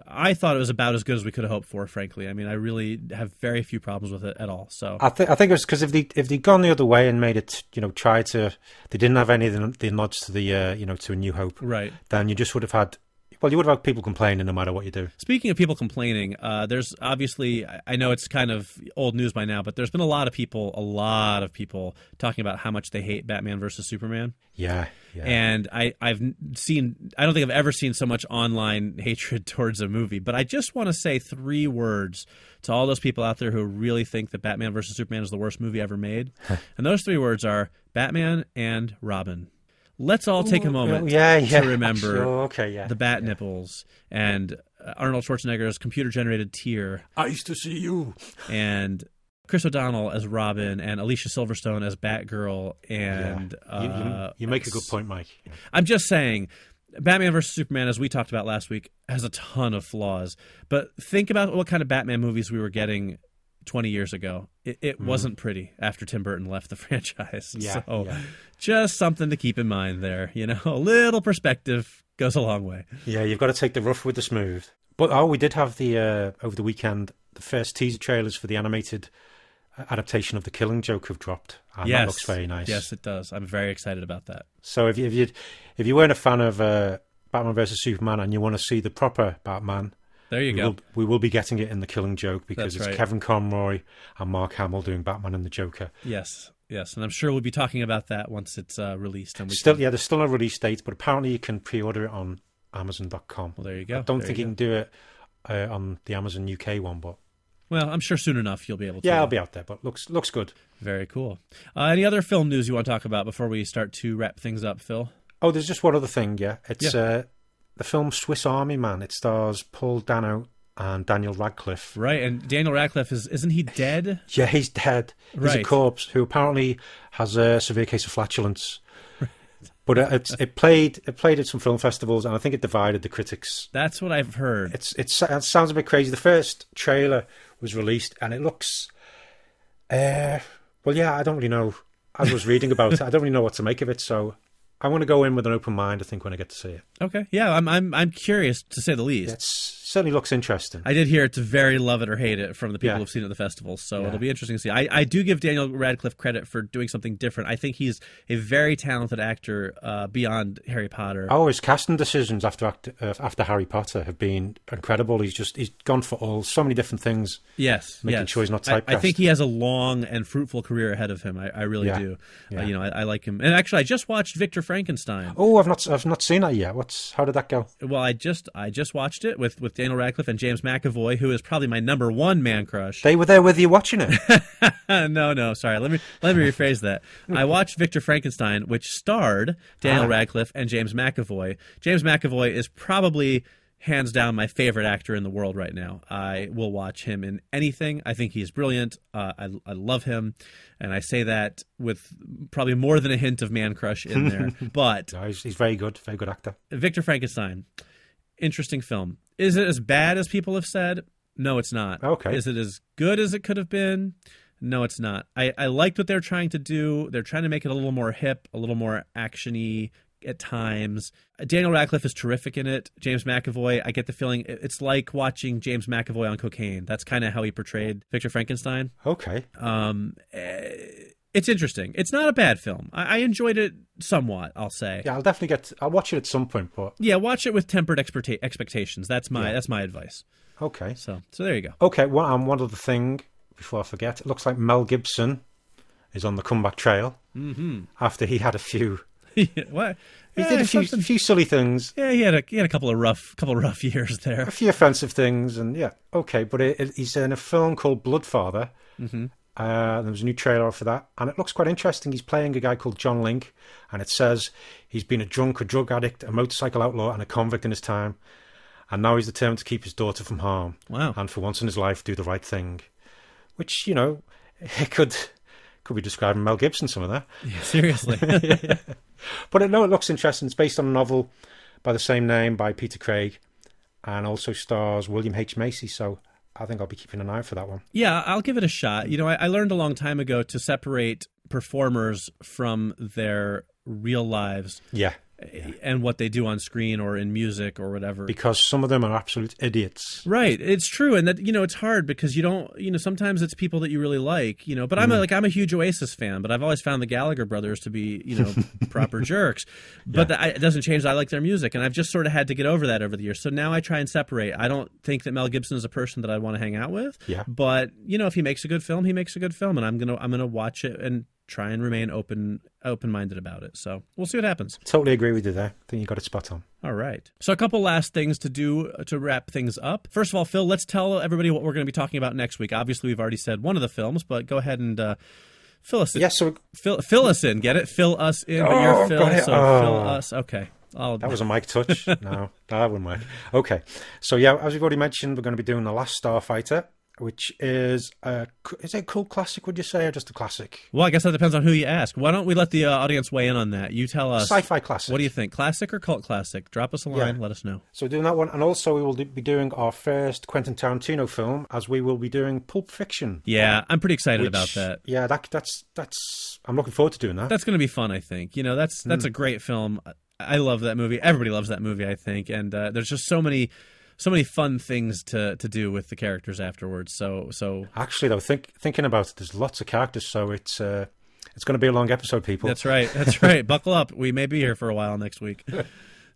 I thought it was about as good as we could have hoped for. Frankly, I mean, I really have very few problems with it at all. So I think I think it was because if they if they'd gone the other way and made it, you know, try to, they didn't have any of the, the nods to the, uh, you know, to a New Hope. right. Then you just would have had, well, you would have people complaining no matter what you do. Speaking of people complaining, uh, there's obviously I- know it's kind of old news by now, but there's been a lot of people, a lot of people talking about how much they hate Batman versus Superman. Yeah, yeah. And I, I've seen, I don't think I've ever seen so much online hatred towards a movie. But I just want to say three words to all those people out there who really think that Batman versus Superman is the worst movie ever made. and those three words are Batman and Robin. Let's all take a moment yeah, yeah. to remember Sure, okay, yeah. the bat nipples and uh, Arnold Schwarzenegger's computer generated tear Nice to see you. and Chris O'Donnell as Robin and Alicia Silverstone as Batgirl and You, you, uh, you make a good point, Mike. I'm just saying Batman versus Superman as we talked about last week has a ton of flaws but think about what kind of Batman movies we were getting 20 years ago it, it wasn't pretty after Tim Burton left the franchise Mm. Yeah, so yeah. just something to keep in mind there you know a little perspective goes a long way Yeah, you've got to take the rough with the smooth. But oh, we did have the uh, over the weekend the first teaser trailers for the animated uh, adaptation of The Killing Joke have dropped, and yes that looks very nice. yes it does I'm very excited about that So if you if you if you weren't a fan of uh, Batman versus Superman and you want to see the proper Batman, there you we go will, we will be getting it in The Killing Joke because That's it's right. Kevin Conroy and Mark Hamill doing Batman and the Joker. Yes, yes, and I'm sure we'll be talking about that once it's uh, released. And we Still, can- yeah, there's still no release date, but apparently you can pre-order it on Amazon.com. Well, there you go. I don't There think you you can do it uh, on the Amazon UK one, but Well, I'm sure soon enough you'll be able to. Yeah, I'll be out there, but looks looks good. Very cool. Uh, any other film news you want to talk about before we start to wrap things up, Phil? Oh, there's just one other thing. Yeah, it's Yeah. The film Swiss Army Man. It stars Paul Dano and Daniel Radcliffe. Right, and Daniel Radcliffe is isn't he dead? Yeah, he's dead. He's a corpse who apparently has a severe case of flatulence. But uh, it's, it played it played at some film festivals, and I think it divided the critics. That's what I've heard. It's, it's it sounds a bit crazy. The first trailer was released, and it looks, uh, well, yeah, I don't really know. As I was reading about it, I don't really know what to make of it. So I want to go in with an open mind. I think when I get to see it, Okay, yeah, I'm I'm I'm curious to say the least. it certainly looks interesting. I did hear it's very love it or hate it from the people Yeah. who've seen it at the festival, so Yeah. it'll be interesting to see. I, I do give Daniel Radcliffe credit for doing something different. I think he's a very talented actor uh, beyond Harry Potter. Oh, his casting decisions after act, uh, after Harry Potter have been incredible. He's just he's gone for all so many different things. yes, making yes. sure he's not I, I think he has a long and fruitful career ahead of him. I, I really Yeah. do. Uh, you know, I, I like him. And actually, I just watched Victor Frankenstein. Oh, I've not I've not seen that yet. What's how did that go? Well, I just I just watched it with with Daniel Radcliffe and James McAvoy, who is probably my number one man crush. They were there with you watching it. no, no, sorry. Let me let me rephrase that. I watched Victor Frankenstein, which starred Daniel Ah. Radcliffe and James McAvoy. James McAvoy is probably hands down my favorite actor in the world right now. I will watch him in anything. I think he's brilliant. Uh, I I love him, and I say that with probably more than a hint of man crush in there. but No, he's, he's very good, very good actor. Victor Frankenstein, interesting film. Is it as bad as people have said? No, it's not. Okay. Is it as good as it could have been? No, it's not. I, I liked what they're trying to do. They're trying to make it a little more hip, a little more actiony at times. Daniel Radcliffe is terrific in it. James McAvoy, I get the feeling it's like watching James McAvoy on cocaine. That's kind of how he portrayed Victor Frankenstein. Okay, Um, eh, it's interesting. It's not a bad film. I, I enjoyed it somewhat. I'll say. yeah, I'll definitely get. I'll watch it at some point. But Yeah, watch it with tempered expecta- expectations. That's my Yeah. that's my advice. okay, So so there you go. okay. Well, um, one other thing before I forget, it looks like Mel Gibson is on the comeback trail mm-hmm. after he had a few. what? He Yeah, did a few, something- few silly things, Yeah, he had a he had a couple of rough couple of rough years there. a few offensive things, and yeah, okay. But it, it, he's in a film called Bloodfather. Mm-hmm. Uh, there was a new trailer for that, and it looks quite interesting. He's playing a guy called John Link, and it says he's been a drunk, a drug addict, a motorcycle outlaw, and a convict in his time, and now he's determined to keep his daughter from harm. Wow. And for once in his life, do the right thing, which you know, it could could be describing Mel Gibson some of that. Yeah, Seriously. But it, no, it looks interesting. It's based on a novel by the same name by Peter Craig, and also stars William H Macy. So I think I'll be keeping an eye for that one. yeah, I'll give it a shot. You know, I, I learned a long time ago to separate performers from their real lives Yeah, and what they do on screen or in music or whatever. because some of them are absolute idiots. Right, it's true, and that you know it's hard because you don't, you know, sometimes it's people that you really like, you know. But I'm a, mm-hmm. like I'm a huge Oasis fan, but I've always found the Gallagher brothers to be, you know, proper jerks. But that, it doesn't change. that I like their music, and I've just sort of had to get over that over the years. So now I try and separate. I don't think that Mel Gibson is a person that I'd want to hang out with. Yeah. But you know, if he makes a good film, he makes a good film, and I'm gonna I'm gonna watch it and try and remain open open minded about it. So we'll see what happens. Totally agree with you there. I think you got it spot on. All right. So, a couple last things to do to wrap things up. First of all, Phil, let's tell everybody what we're going to be talking about next week. Obviously, we've already said one of the films, but go ahead and uh, fill us in. Yes, so Fill, fill us in. Get it? Fill us in. but Oh, you're Phil, so Oh. fill us. Okay. I'll, that was a mic touch. no, that wouldn't work. Okay, so yeah, as we've already mentioned, we're going to be doing the Last Starfighter, which is a is it a cool classic? Would you say, or just a classic well, I guess that depends on who you ask. Why don't we let the uh, audience weigh in on that? You tell us. sci-fi classic? What do you think? Classic or cult classic? Drop us a line. Yeah. Let us know. So we're doing that one, and also we will do- be doing our first Quentin Tarantino film, as we will be doing Pulp Fiction. Yeah, I'm pretty excited which- about that. Yeah, that that's that's. I'm looking forward to doing that. That's going to be fun. I think. You know, that's that's Hmm. a great film. I love that movie. Everybody loves that movie. I think, and uh, there's just so many, so many fun things to to do with the characters afterwards. So so Actually, though, think, thinking about it, there's lots of characters, so it's uh, it's going to be a long episode, people. that's right. That's right. Buckle up. We may be here for a while next week.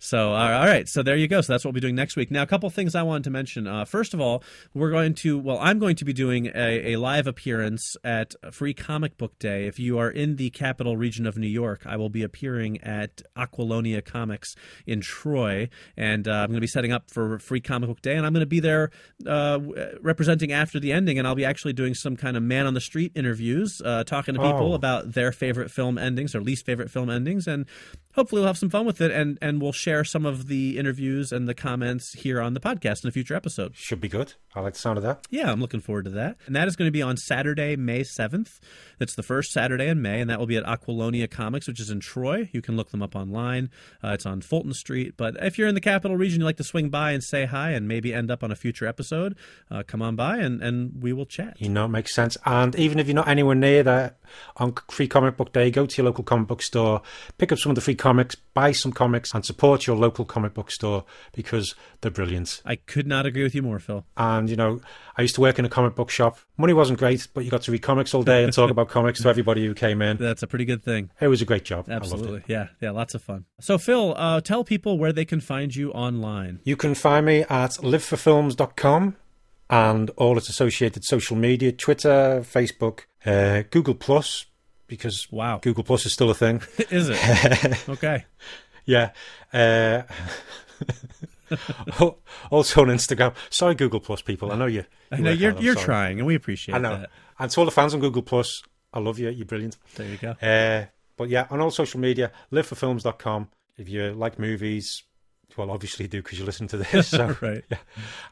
So, all right. So there you go. So that's what we'll be doing next week. Now, a couple things I wanted to mention. Uh, first of all, we're going to, well, I'm going to be doing a, a live appearance at Free Comic Book Day. If you are in the capital region of New York, I will be appearing at Aquilonia Comics in Troy. And uh, I'm going to be setting up for Free Comic Book Day. And I'm going to be there uh, representing after the ending. And I'll be actually doing some kind of man on the street interviews, uh, talking to people Oh. about their favorite film endings or least favorite film endings. And hopefully we'll have some fun with it. And, and we'll share some of the interviews and the comments here on the podcast in a future episode. Should be good. I like the sound of that. Yeah, I'm looking forward to that. And that is going to be on Saturday, May 7th. That's the first Saturday in May, and that will be at Aquilonia Comics, which is in Troy. You can look them up online. Uh, it's on Fulton Street. But if you're in the capital region, you like to swing by and say hi and maybe end up on a future episode, uh, come on by and, and we will chat. You know, it makes sense. And even if you're not anywhere near there on Free Comic Book Day, go to your local comic book store, pick up some of the free comics, buy some comics, and support your local comic book store because they're brilliant. I could not agree with you more, Phil. And, you know, I used to work in a comic book shop. Money wasn't great, but you got to read comics all day and talk about comics to everybody who came in. That's a pretty good thing. It was a great job. Absolutely. Yeah, yeah, lots of fun. So, Phil, uh, tell people where they can find you online. You can find me at liveforfilms.com and all its associated social media Twitter, Facebook, uh, Google Plus, because Wow. Google Plus is still a thing. is it? okay. Yeah. Uh, also on Instagram. Sorry, Google Plus people. I know you. I know you're you're sorry. trying, and we appreciate I know. that. And to all the fans on Google Plus, I love you. You're brilliant. There you go. Uh, but yeah, on all social media, liveforfilms.com. If you like movies, well, obviously you do because you listen to this. So, right. yeah.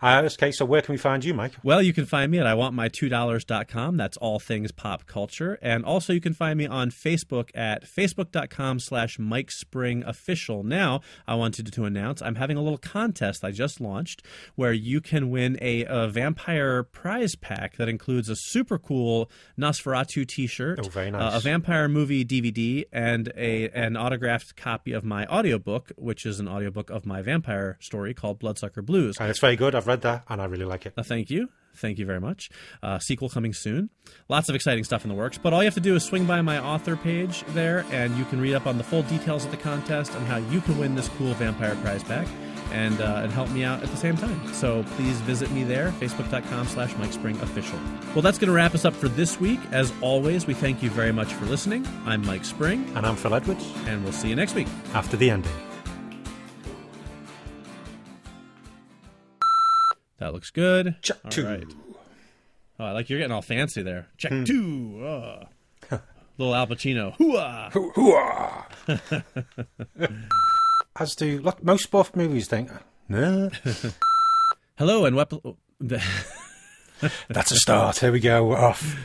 Uh, okay, so where can we find you, Mike? Well, you can find me at iwantmy2dollars.com. That's all things pop culture. And also you can find me on Facebook at facebook.com slash Mike Spring Official. Now, I wanted to announce I'm having a little contest I just launched where you can win a, a vampire prize pack that includes a super cool Nosferatu t-shirt, Oh, very uh, a vampire movie DVD, and a an autographed copy of my audiobook, which is an audiobook of my vampire story called Bloodsucker Blues. And it's very good. I've read that and I really like it. Uh, thank you. Thank you very much. Uh, sequel coming soon. Lots of exciting stuff in the works. But all you have to do is swing by my author page there, and you can read up on the full details of the contest and how you can win this cool vampire prize pack and, uh, and help me out at the same time. So please visit me there, facebook.com slash Mike Spring Official. Well, that's going to wrap us up for this week. As always, we thank you very much for listening. I'm Mike Spring, And I'm Phil Edwards. and we'll see you next week. After the ending. That looks good. Check All two. right. Oh, I like you're getting all fancy there. Check hmm. two. Oh. Little Al Pacino. Hooah! Hoo-ah. As do look, most sport movies think. No, Hello and wep- oh, that's a start. Here we go. We're off.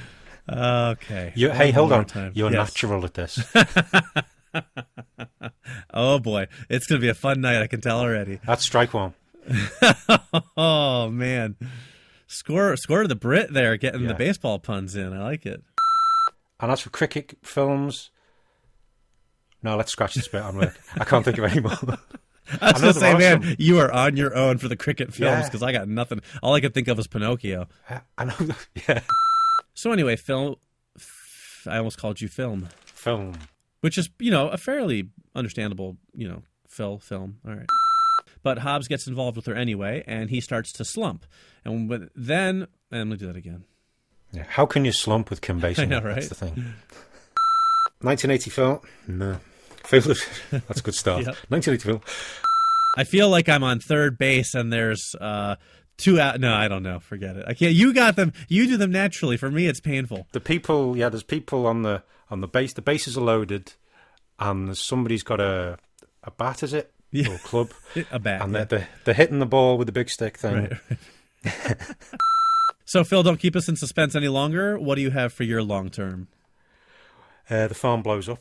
Okay. You, hey, hold on. time. You're Yes. natural at this. Oh boy, it's gonna be a fun night. I can tell already. That's strike one. Oh man, score score to the Brit there, getting the baseball puns in. I like it. And as for cricket films, no, let's scratch this bit. I'm like, I can't think of any more. I was know gonna say, man, some. you are on your own for the cricket films Yeah. because I got nothing. All I could think of was Pinocchio. I know. Yeah, So anyway, film. I almost called you film. film. which is you know a fairly understandable you know Phil film. All right, but Hobbs gets involved with her anyway, and he starts to slump, and then and I'm gonna do that again. Yeah. How can you slump with Kim Basinger? I know, That's right? the thing. 1980 film. No. That's a good start. Yep. 1980 film. I feel like I'm on third base, and there's uh two out. No, I don't know. Forget it. I can't. You got them. You do them naturally. For me, it's painful. The people, yeah, there's people on the on the base. The bases are loaded, and somebody's got a a bat, is it? Yeah. Or a club, A bat. and yeah. they're, they're hitting the ball with the big stick thing. Right. so Phil, don't keep us in suspense any longer. What do you have for your long term? Uh, the farm blows up.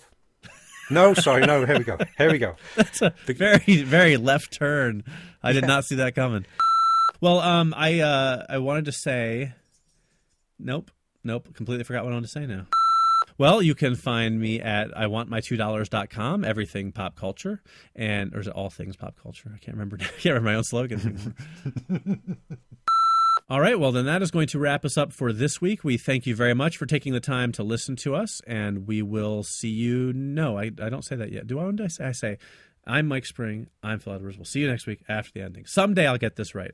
No, sorry, no. Here we go. Here we go. That's a very very left turn. I did not see that coming. Well, um, I uh, I wanted to say, nope, nope, completely forgot what I wanted to say now. Well, you can find me at iwantmy2dollars.com, everything pop culture, and or is it all things pop culture? I can't remember. I can't remember my own slogan. All right, well, then that is going to wrap us up for this week. We thank you very much for taking the time to listen to us, and we will see you. No, I, I don't say that yet. Do I? When do I say? I say, I'm Mike Spring. I'm Phil Edwards. We'll see you next week after the ending. Someday I'll get this right.